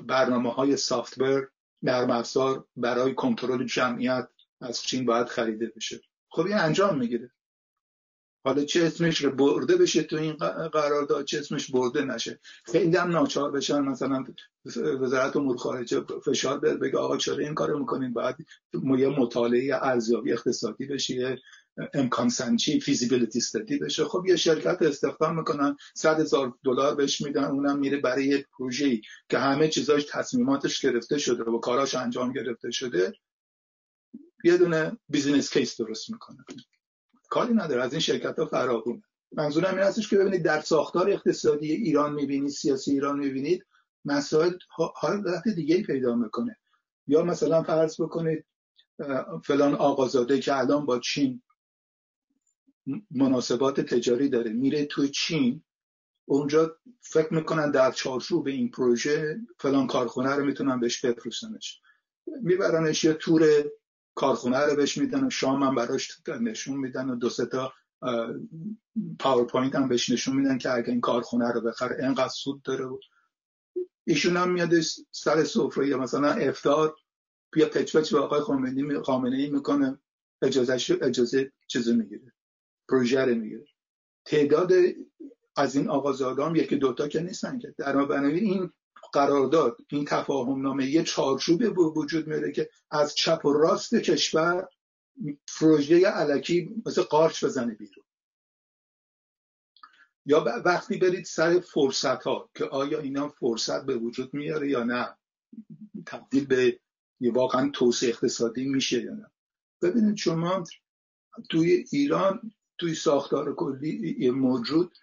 برنامه های سافتور نرم افزار برای کنترل جمعیت از چین باید خریده بشه. خب این انجام می‌گیره. حالا چه اسمش برده بشه تو این قرارداد چه اسمش برده نشه. خیلی هم ناچار بشن مثلا وزارت امور خارجه فشار بگه آقا چرا این کارو می‌کنین؟ باید یه مطالعه ارزیابی اقتصادی بشه امکان سنجی فیزیبیلیتی استدی بشه. خب یه شرکت استخدام می‌کنن صد هزار دلار بهش میدن اونم میره برای یک پروژه که همه چیزاش تصمیماتش گرفته شده و کاراش انجام گرفته شده. یه دونه business case درست می‌کنه. کاری نداره از این شرکت ها فراوون منظورم این هستش که ببینید در ساختار اقتصادی ایران می‌بینید سیاسی ایران می‌بینید مسائل حالت دیگه پیدا می‌کنه. یا مثلا فرض بکنید فلان آقازاده که الان با چین مناسبات تجاری داره. میره توی چین اونجا فکر می‌کنن در چارچوب این پروژه فلان کارخونه رو می‌تونن بهش بفروشنش میبرنش یه تور کارخونه رو بهش میدن و شام هم براش نشون میدن و دو سه تا پاورپوینت هم بهش نشون میدن که اگه این کارخونه رو بخره انقدر سود داره و ایشون هم میاد سر سفره یا مثلا افطار یه پچ به آقای خامنه ای می‌کنه اجازه اجازه چیزو می‌گیره. پروژه رو می‌گیره. تعداد از این آقازادان یکی دوتا که نیستن که. بنابراین این قرارداد این تفاهم نامه یه چارچوب وجود میاره که از چپ و راست کشور پروژه علکی مثل قارچ بزنه بیرون. یا وقتی برید سر فرصت ها که آیا اینا فرصت به وجود میاره یا نه؟ تبدیل به یه واقعا توسعه اقتصادی میشه یا نه؟ ببینید شما توی ایران توی ساختار کلی موجود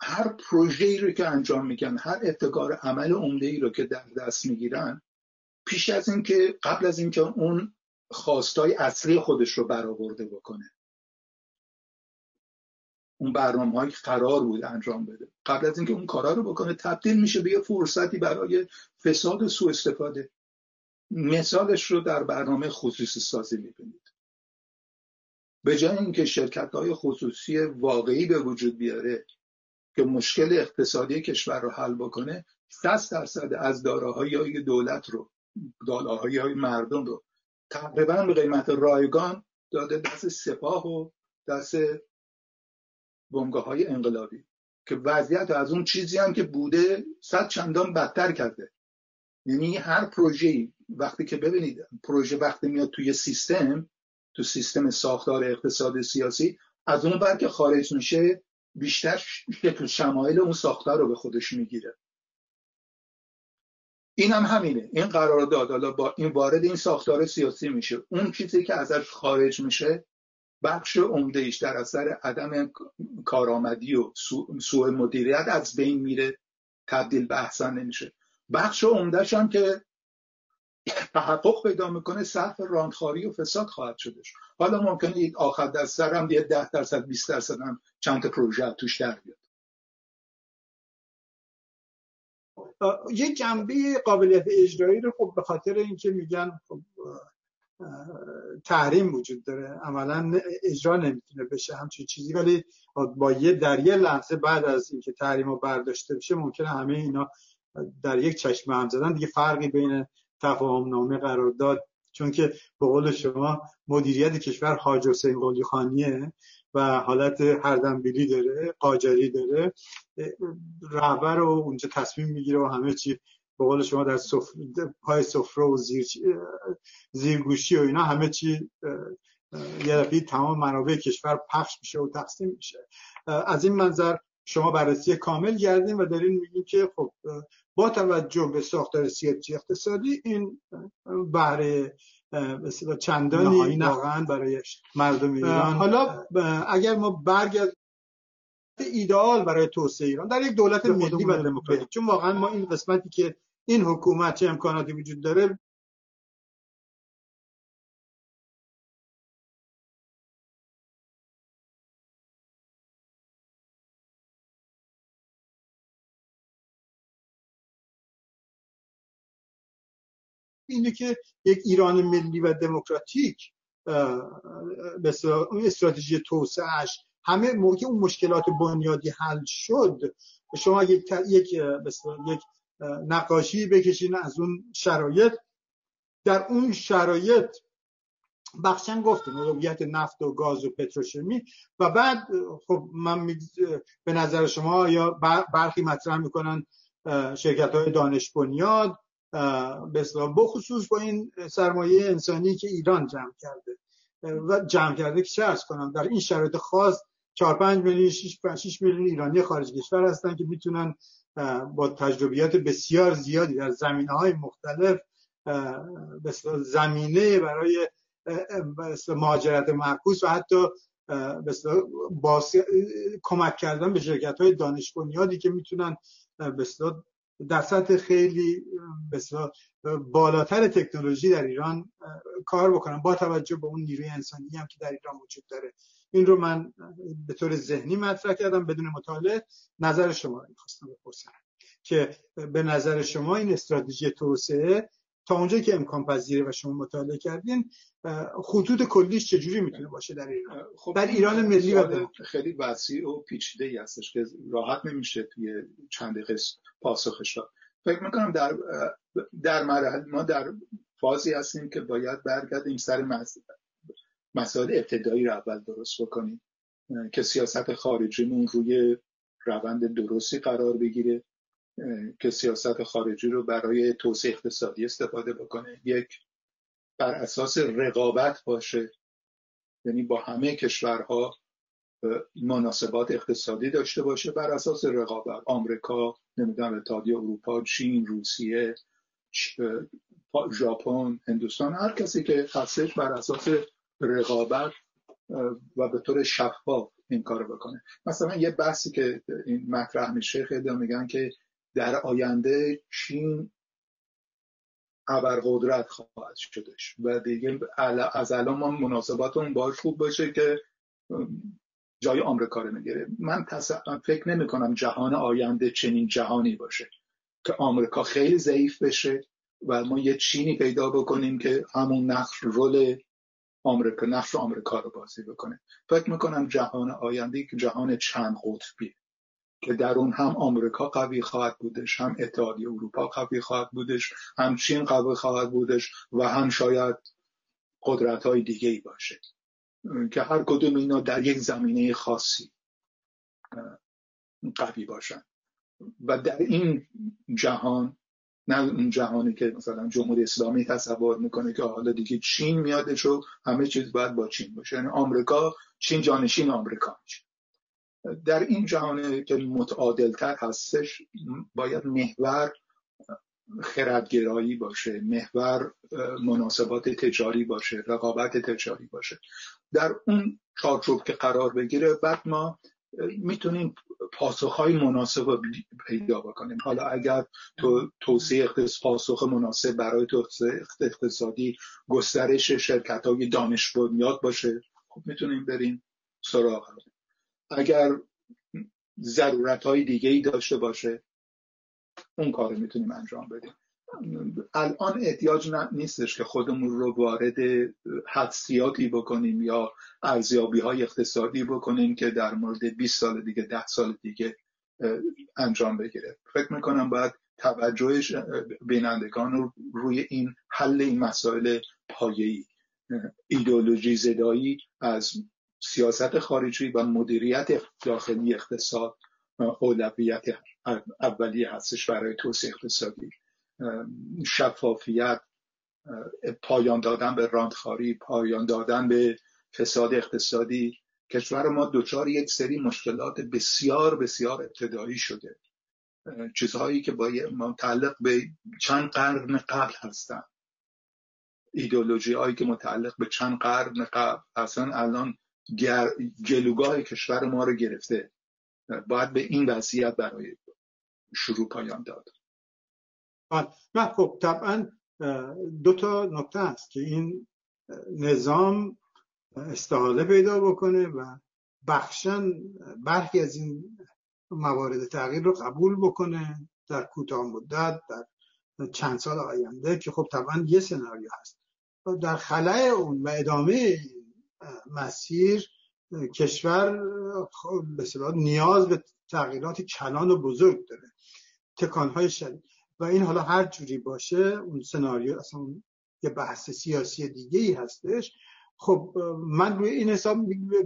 هر پروژه ای رو که انجام میگن هر ابتکار عمل عمده ای رو که در دست می‌گیرن پیش از اینکه قبل از اینکه اون خواستای اصلی خودش رو برآورده بکنه. اون برنامه های قرار بود انجام بده. قبل از اینکه اون کارا رو بکنه تبدیل میشه به یه فرصتی برای فساد و سوء استفاده. مثالش رو در برنامه خصوصی سازی می‌بینید. به جای اینکه شرکت های خصوصی واقعی به وجود بیاره که مشکل اقتصادی کشور رو حل بکنه 60 درصد از داراهای دولت رو داراهای مردم رو تقریبا به قیمت رایگان داده دست سپاه و دست بنگاه های انقلابی که وضعیت از اون چیزی هم که بوده صد چندان بدتر کرده. یعنی هر پروژه وقتی که ببینید پروژه وقتی میاد توی سیستم تو سیستم ساختار اقتصاد سیاسی از اون بر که خارج میشه بیشتر شکل شمایل اون ساختار رو به خودش می‌گیره. این هم همینه. این قرارداد حالا با این وارد این ساختار سیاسی میشه. اون چیزی که ازش خارج میشه بخش عمده ایش در اثر عدم کارآمدی و سوء مدیریت از بین میره. تبدیل به احسن نمیشه. بخش عمدهش هم که تحقق پیدا می‌کنه صرف راندخاری و فساد خواهد شدش حالا ممکنه آخر دستر هم یه ده درصد 20 درصد هم چند پروژه توش در بیاد. یه جنبه قابلیت اجرایی رو خب به خاطر اینکه میگن خب تحریم وجود داره عملا اجرا نمی‌تونه بشه همچین چیزی. ولی با یه در یه لحظه بعد از اینکه تحریم رو برداشته بشه ممکنه همه اینا در یک چشم هم زدن. دیگه فرقی بین تفاهم نامه قرار داد. چون که به قول شما مدیریت کشور حاج حسین قلی خانیه و حالت هردنبیلی داره قاجری داره. رهبر رو اونجا تصمیم می‌گیره و همه چی. به قول شما در سفر... پای سفره و زیر... زیرگوشی و اینا همه چی یه دفعه تمام منابع کشور پخش میشه و تقسیم میشه. از این منظر شما بررسی کامل گردیم و دارین میگیم که خب با توجه به ساختار سیاسی اقتصادی این بهره مثلا چندانی واقعا برای مردم ایران. حالا اگر ما برگرد ایدئال برای توسعه ایران در یک دولت ملی و دموکراتیک چون واقعا ما این قسمتی که این حکومت چه امکاناتی وجود داره اینه که یک ایران ملی و دموکراتیک اون استراتژی توسعهش همه موقع اون مشکلات بنیادی حل شد شما یک یک یک نقاشی بکشین از اون شرایط. در اون شرایط بخشن گفتیم هویت نفت و گاز و پتروشیمی و بعد خب من به نظر شما یا برخی مطرح می‌کنن شرکت های دانش بنیاد بخصوص با این سرمایه انسانی که ایران جمع کرده. و جمع کرده که چه ارز کنم در این شرایط خاص 4 5 میلیون 6 میلیون ایرانی خارج کشور هستن که می‌تونن با تجربیات بسیار زیادی در زمینه های مختلف زمینه برای مهاجرت معکوس و حتی کمک کردن به شرکت های دانش بنیادی که می‌تونن در سطح خیلی بالاتر تکنولوژی در ایران کار بکنن با توجه به اون نیروی انسانی هم که در ایران وجود داره. این رو من به طور ذهنی مطرح کردم بدون مطالعه. نظر شما رو می‌خواستم بپرسم که به نظر شما این استراتژی توسعه تا اونجا که امکان پذیره و شما مطالعه کردین خطوط کلیش چجوری می‌تونه باشه در ایران؟ خب در ایران ملی و خیلی وسیع و پیچیده ای هستش که راحت نمیشه توی چند دقیقه پاسخش داد. فکر می‌کنم در در مرحله ما در فازی هستیم که باید برگردیم سر مسائل ابتدایی رو اول درست بکنیم. که سیاست خارجیمون روی روند درستی قرار بگیره. که سیاست خارجی رو برای توسعه اقتصادی استفاده بکنه. یک بر اساس رقابت باشه. یعنی با همه کشورها مناسبات اقتصادی داشته باشه بر اساس رقابت. آمریکا نمی‌دونم اتحادیه اروپا چین روسیه ژاپن هندوستان. هر کسی که هستش بر اساس رقابت و به طور شفاف این کارو بکنه. مثلا یه بحثی که این مطرح میشه خیلی میگن که در آینده چین ابرقدرت خواهد شدش. و دیگه از الان ما مناسباتمون باش خوب باشه که جای آمریکا رو می‌گیره من فکر نمی کنم جهان آینده چنین جهانی باشه که آمریکا خیلی ضعیف بشه و ما یه چینی پیدا بکنیم که همون نقش رول آمریکا نقش آمریکا رو بازی بکنه. فکر می‌کنم جهان آینده که جهان چند قطبی که در اون هم آمریکا قوی خواهد بودش هم اتحادیه اروپا قوی خواهد بودش هم چین قوی خواهد بودش و هم شاید قدرت های دیگه ای باشه. که هر کدوم اینا در یک زمینه خاصی قوی باشن. و در این جهان نه اون جهانی که مثلا جمهوری اسلامی تصور می‌کنه که حالا دیگه چین میادش و همه چیز باید با چین باشه. یعنی آمریکا چین جانشین آمریکا میشه. در این جهان که متعادلتر هستش باید محور خردگرایی باشه محور مناسبات تجاری باشه رقابت تجاری باشه. در اون چارچوب که قرار بگیره بعد ما می‌تونیم پاسخهای مناسب پیدا بکنیم. حالا اگر تو توسعه پاسخ مناسب برای توسعه اقتصادی گسترش شرکت های دانش بنیاد باشه خب می‌تونیم بریم سراغ. اگر ضرورت های دیگه ای داشته باشه اون کار می‌تونیم انجام بدیم. الان احتیاج نیستش که خودمون رو وارد حدسیاتی بکنیم یا ارزیابی های اقتصادی بکنیم که در مورد 20 سال دیگه 10 سال دیگه انجام بگیره. فکر می‌کنم باید توجهش بینندگان رو روی این حل این مسائل پایه‌ای ایدولوژی زدایی از سیاست خارجی و مدیریت داخلی اقتصاد اولویت اولیه هستش برای توسعه اقتصادی. شفافیت پایان دادن به راندخاری پایان دادن به فساد اقتصادی. کشور ما دچار یک سری مشکلات بسیار بسیار ابتدایی شده. چیزهایی که با متعلق به چند قرن قبل هستن. ایدولوژی هایی که متعلق به چند قرن قبل اصلا الان گلوگاه کشور ما رو گرفته. باید به این وضعیت برای شروع پایان داد. نه خب طبعا دو تا نکته است که این نظام استحاله پیدا بکنه و بخشن برخی از این موارد تغییر رو قبول بکنه در کوتاه مدت در چند سال آینده که خب طبعا یه سناریو هست. در خلای اون و ادامه مسیر کشور خب به نیاز به تغییرات کلان و بزرگ داره. تکانهای شدید. و این حالا هر جوری باشه اون سناریو اصلا یه بحث سیاسی دیگه ای هستش. خب من روی این حساب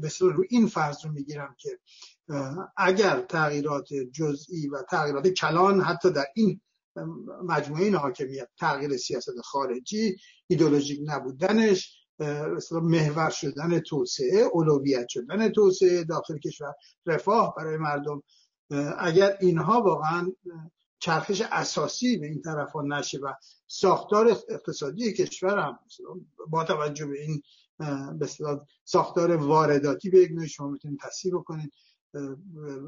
به روی این فرض رو می‌گیرم که اگر تغییرات جزئی و تغییرات کلان حتی در این مجموعه این حاکمیت تغییر سیاست خارجی ایدولوژیک نبودنش محور شدن توسعه اولویت شدن توسعه داخل کشور. رفاه برای مردم. اگر اینها واقعا چرخش اساسی به این طرف ها نشه و ساختار اقتصادی کشور هم با توجه به این به ساختار وارداتی به یک شما می‌تونید تصحیح بکنید.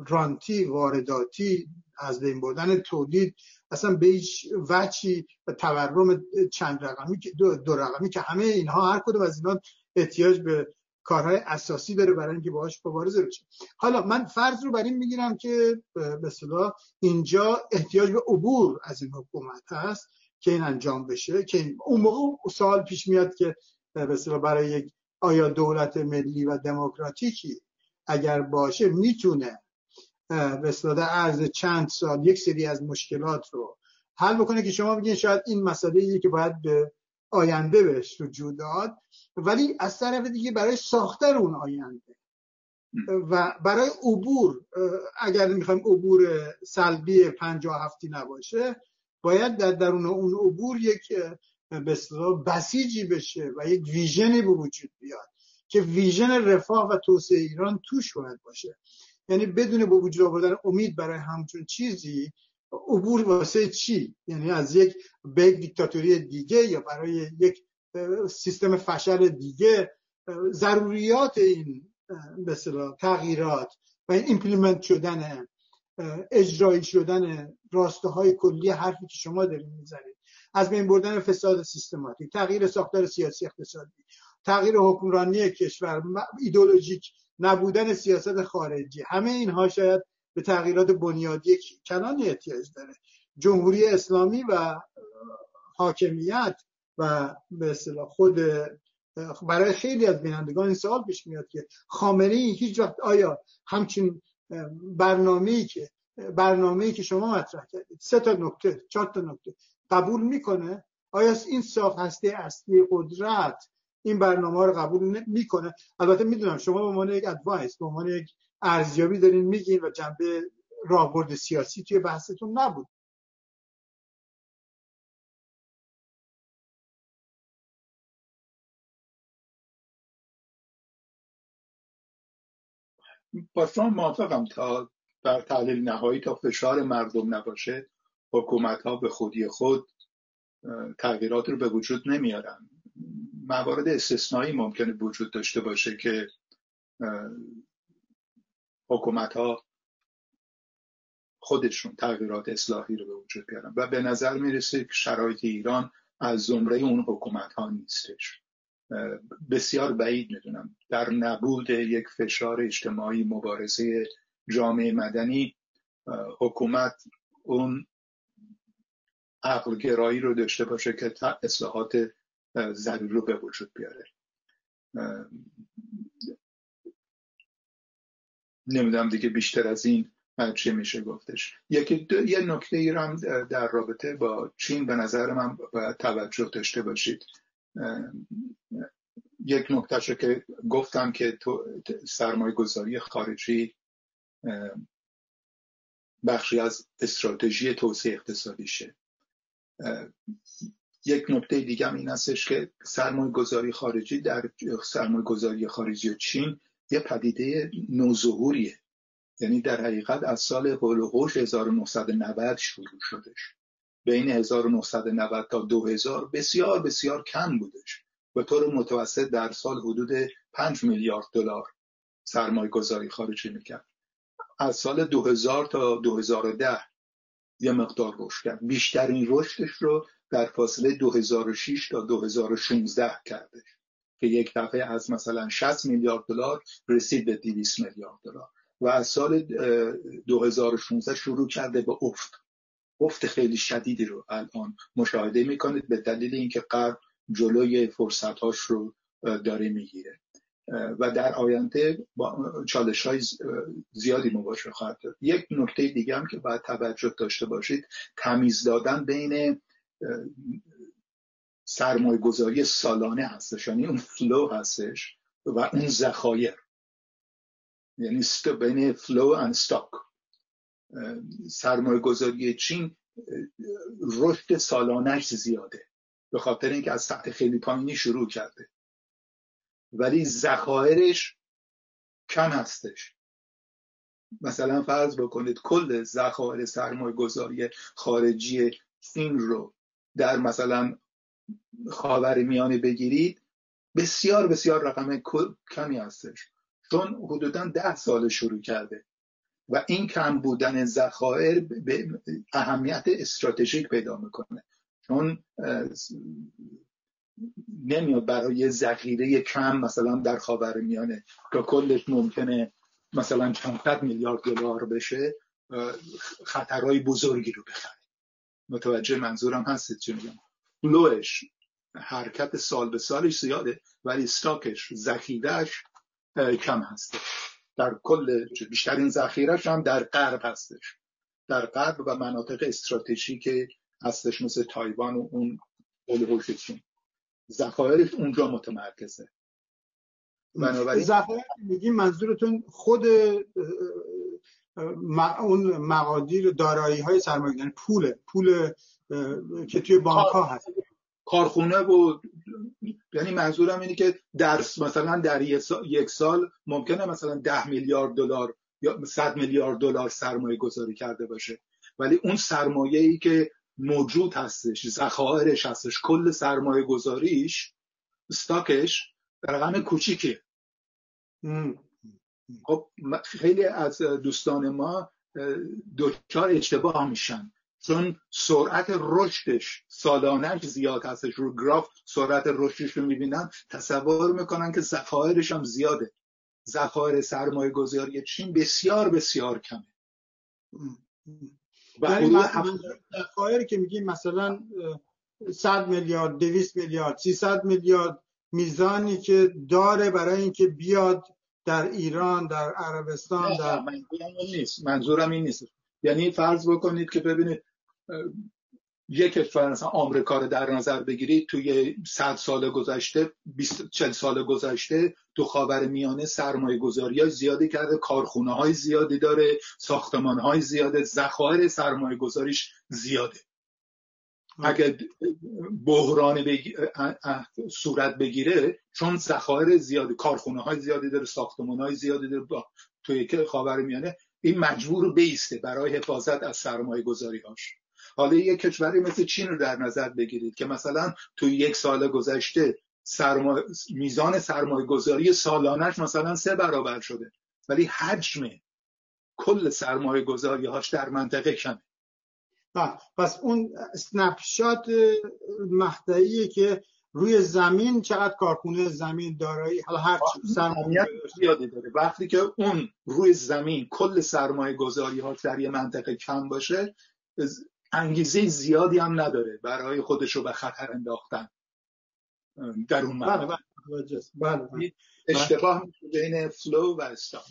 رانتی وارداتی از بین بردن تولید اصلا به هیچ وچی تورم چند رقمی دو, رقمی که همه اینها هر کدوم از اینا احتیاج به کارهای اساسی داره برای اینکه باهاش مبارزه بشه. حالا من فرض رو بر این می‌گیرم که به اصطلاح اینجا احتیاج به عبور از این حکومت هست که این انجام بشه که اون موقع سوال پیش میاد که به برای یک آیا دولت ملی و دموکراتیکی اگر باشه می‌تونه به عرض چند سال یک سری از مشکلات رو حل بکنه که شما بگین شاید این مسئله که باید به آینده بهش رجوع داد ولی از طرف دیگه برای ساختن اون آینده. و برای عبور اگر می‌خوایم عبور سلبی پنجاه هفتی نباشه باید در درون اون عبور یک به بسیجی بشه و یک vision ی به وجود بیاد. که vision رفاه و توسعه ایران توش باید باشه. یعنی بدون به وجود آوردن امید برای همچون چیزی عبور واسه چی؟ یعنی از یک به دیکتاتوری دیگه یا برای یک سیستم فشل دیگه ضروریات این مثلا تغییرات و این implement شدن اجرایی شدن راسته های کلی حرفی که شما دارید می‌زنید. از بین بردن فساد سیستماتیک تغییر ساختار سیاسی اقتصادی. تغییر حکمرانی کشور ایدولوژیک نبودن سیاست خارجی. همه اینها شاید به تغییرات بنیادی کنانی احتیاج داره. جمهوری اسلامی و حاکمیت و به اصطلاح خود برای خیلی از بینندگان این سوال پیش میاد که خامنه ای هیچ وقت آیا همچین برنامه‌ای که برنامه‌ای که شما مطرح کردید سه تا نکته چهار تا نکته قبول می‌کنه؟ آیا این ساخت هسته اصلی قدرت این برنامه رو قبول می‌کنه. البته می‌دونم شما به عنوان یک ادوایس به عنوان یک ارزیابی دارین میگین و جنبه راهبرد سیاسی توی بحثتون نبود. با شما موافقم تا در تحلیل نهایی تا فشار مردم نباشه حکومت ها به خودی خود تغییرات رو به وجود نمیارن. موارد استثنایی ممکنه وجود داشته باشه که حکومت ها خودشون تغییرات اصلاحی رو به وجود بیارن و به نظر می‌رسه که شرایط ایران از زمره اون حکومت ها نیستش بسیار بعید می‌دونم. در نبود یک فشار اجتماعی مبارزه جامعه مدنی حکومت اون عقل گرایی رو داشته باشه که اصلاحات ضروری رو به وجود بیاره. نمی‌دونم دیگه بیشتر از این چه میشه گفتش. یکی یه نکته ای هم در رابطه با چین به نظر من باید توجه داشته باشید. یک نکته که گفتم که تو سرمایه گذاری خارجی بخشی از استراتژی توسعه اقتصادیشه. یک نکته دیگه این هستش که سرمایه گذاری خارجی در سرمایه گذاری خارجی چین یه پدیده نوظهوریه. یعنی در حقیقت از سال هولوهوش 1990 شروع شدش. بین 1990 تا 2000 بسیار بسیار کم بودش. به طور متوسط در سال حدود 5 میلیارد دلار سرمایه گذاری خارجی می‌کرد. از سال 2000 تا 2010 یه مقدار رشد کرد. بیشترین رشدش رو در فاصله 2006 تا 2016 کردش که یک دفعه از مثلا 60 میلیارد دلار رسید به 200 میلیارد دلار. و از سال 2016 شروع کرده به افت. افت خیلی شدیدی رو الان مشاهده می‌کنید به دلیل اینکه غرب جلوی فرصتهاش رو داره می‌گیره. و در آینده با چالش های زیادی مواجه خواهد داشت. یک نکته دیگه هم که باید توجه داشته باشید تمیز دادن بین سرمایه گذاری سالانه هستش یعنی اون flow هستش و اون ذخایر. یعنی بین flow و stock سرمایه گذاری چین رشد سالانش زیاده. به خاطر اینکه از سطح خیلی پایینی شروع کرده. ولی ذخایرش کم هستش. مثلا فرض بکنید کل ذخایر سرمایه گذاری خارجی چین رو در مثلا خاور میانه بگیرید بسیار بسیار رقم کمی هستش. چون حدودا ده سال شروع کرده و این کم بودن ذخایر به اهمیت استراتژیک پیدا می‌کنه. چون نمیاد برای ذخیره کم مثلا در خاور میانه که کلش ممکنه مثلا چند میلیارد دلار بشه خطرهای بزرگی رو بخره. متوجه منظورم هستید چه میگم فلوش حرکت سال به سالش زیاده ولی استاکش ذخیرهش کم هسته در کل بیشترین ذخیرش هم در غرب هستش. در غرب و مناطق استراتژیک هستش مثل تایوان و اون هولوشتون ذخایرش اونجا متمرکزه. بنابراین ذخایر میگیم منظورتون خود اون مقادیر دارایی های سرمایه یعنی پول پول که توی بانک ها هست. کارخونه و یعنی منظورم اینه که در مثلا در یک سال ممکنه مثلا ده میلیارد دلار یا 100 میلیارد دلار سرمایه گذاری کرده باشه. ولی اون سرمایه ای که موجود هستش ذخایرش هستش کل سرمایه گذاریش استاکش رقم کوچیکه. خب خیلی از دوستان ما دچار اشتباه میشن. چون سرعت رشدش سالانش زیاد هستش رو گراف سرعت رشدش رو می‌بینن تصور می‌کنن که ذخایرش هم زیاده. ذخایر سرمایه گذاری چین بسیار بسیار کمه. یعنی ذخایری که میگیم مثلا 100 میلیارد 200 میلیارد 300 میلیارد میزانی که داره برای اینکه بیاد در ایران در عربستان در منظورم نیست. منظورم این نیست. یعنی فرض بکنید که ببینید یک کشور مثلا آمریکا رو در نظر بگیرید توی 100 سال گذشته 20 40 سال گذشته تو خاور میانه سرمایه گذاری زیادی کرده کارخونه های زیادی داره ساختمان های زیاده ذخایر سرمایه گذاریش زیاده. اگر بحران صورت بگیره چون ذخایر زیادی کارخونه های زیادی داره ساختمان های زیادی داره توی خاور میانه این مجبور بیسته برای حفاظت از سرمایه گذاری هاش حالا یک کشوری مثل چین رو در نظر بگیرید که مثلا توی یک سال گذشته سرما... میزان سرمایه گذاری سالانش مثلا سه برابر شده. ولی حجم کل سرمایه گذاری هاش در منطقه کمه. بله، پس اون snapshot مقطعیه که روی زمین چقدر کارخونه زمین دارایی حالا هر سرمایه زیادی داره. وقتی که اون روی زمین کل سرمایه گذاری ها در یه منطقه کم باشه انگیزه زیادی هم نداره برای خودش رو به خطر انداختن. در اون بله, بله, بله, بله, اشتباه بین flow و stock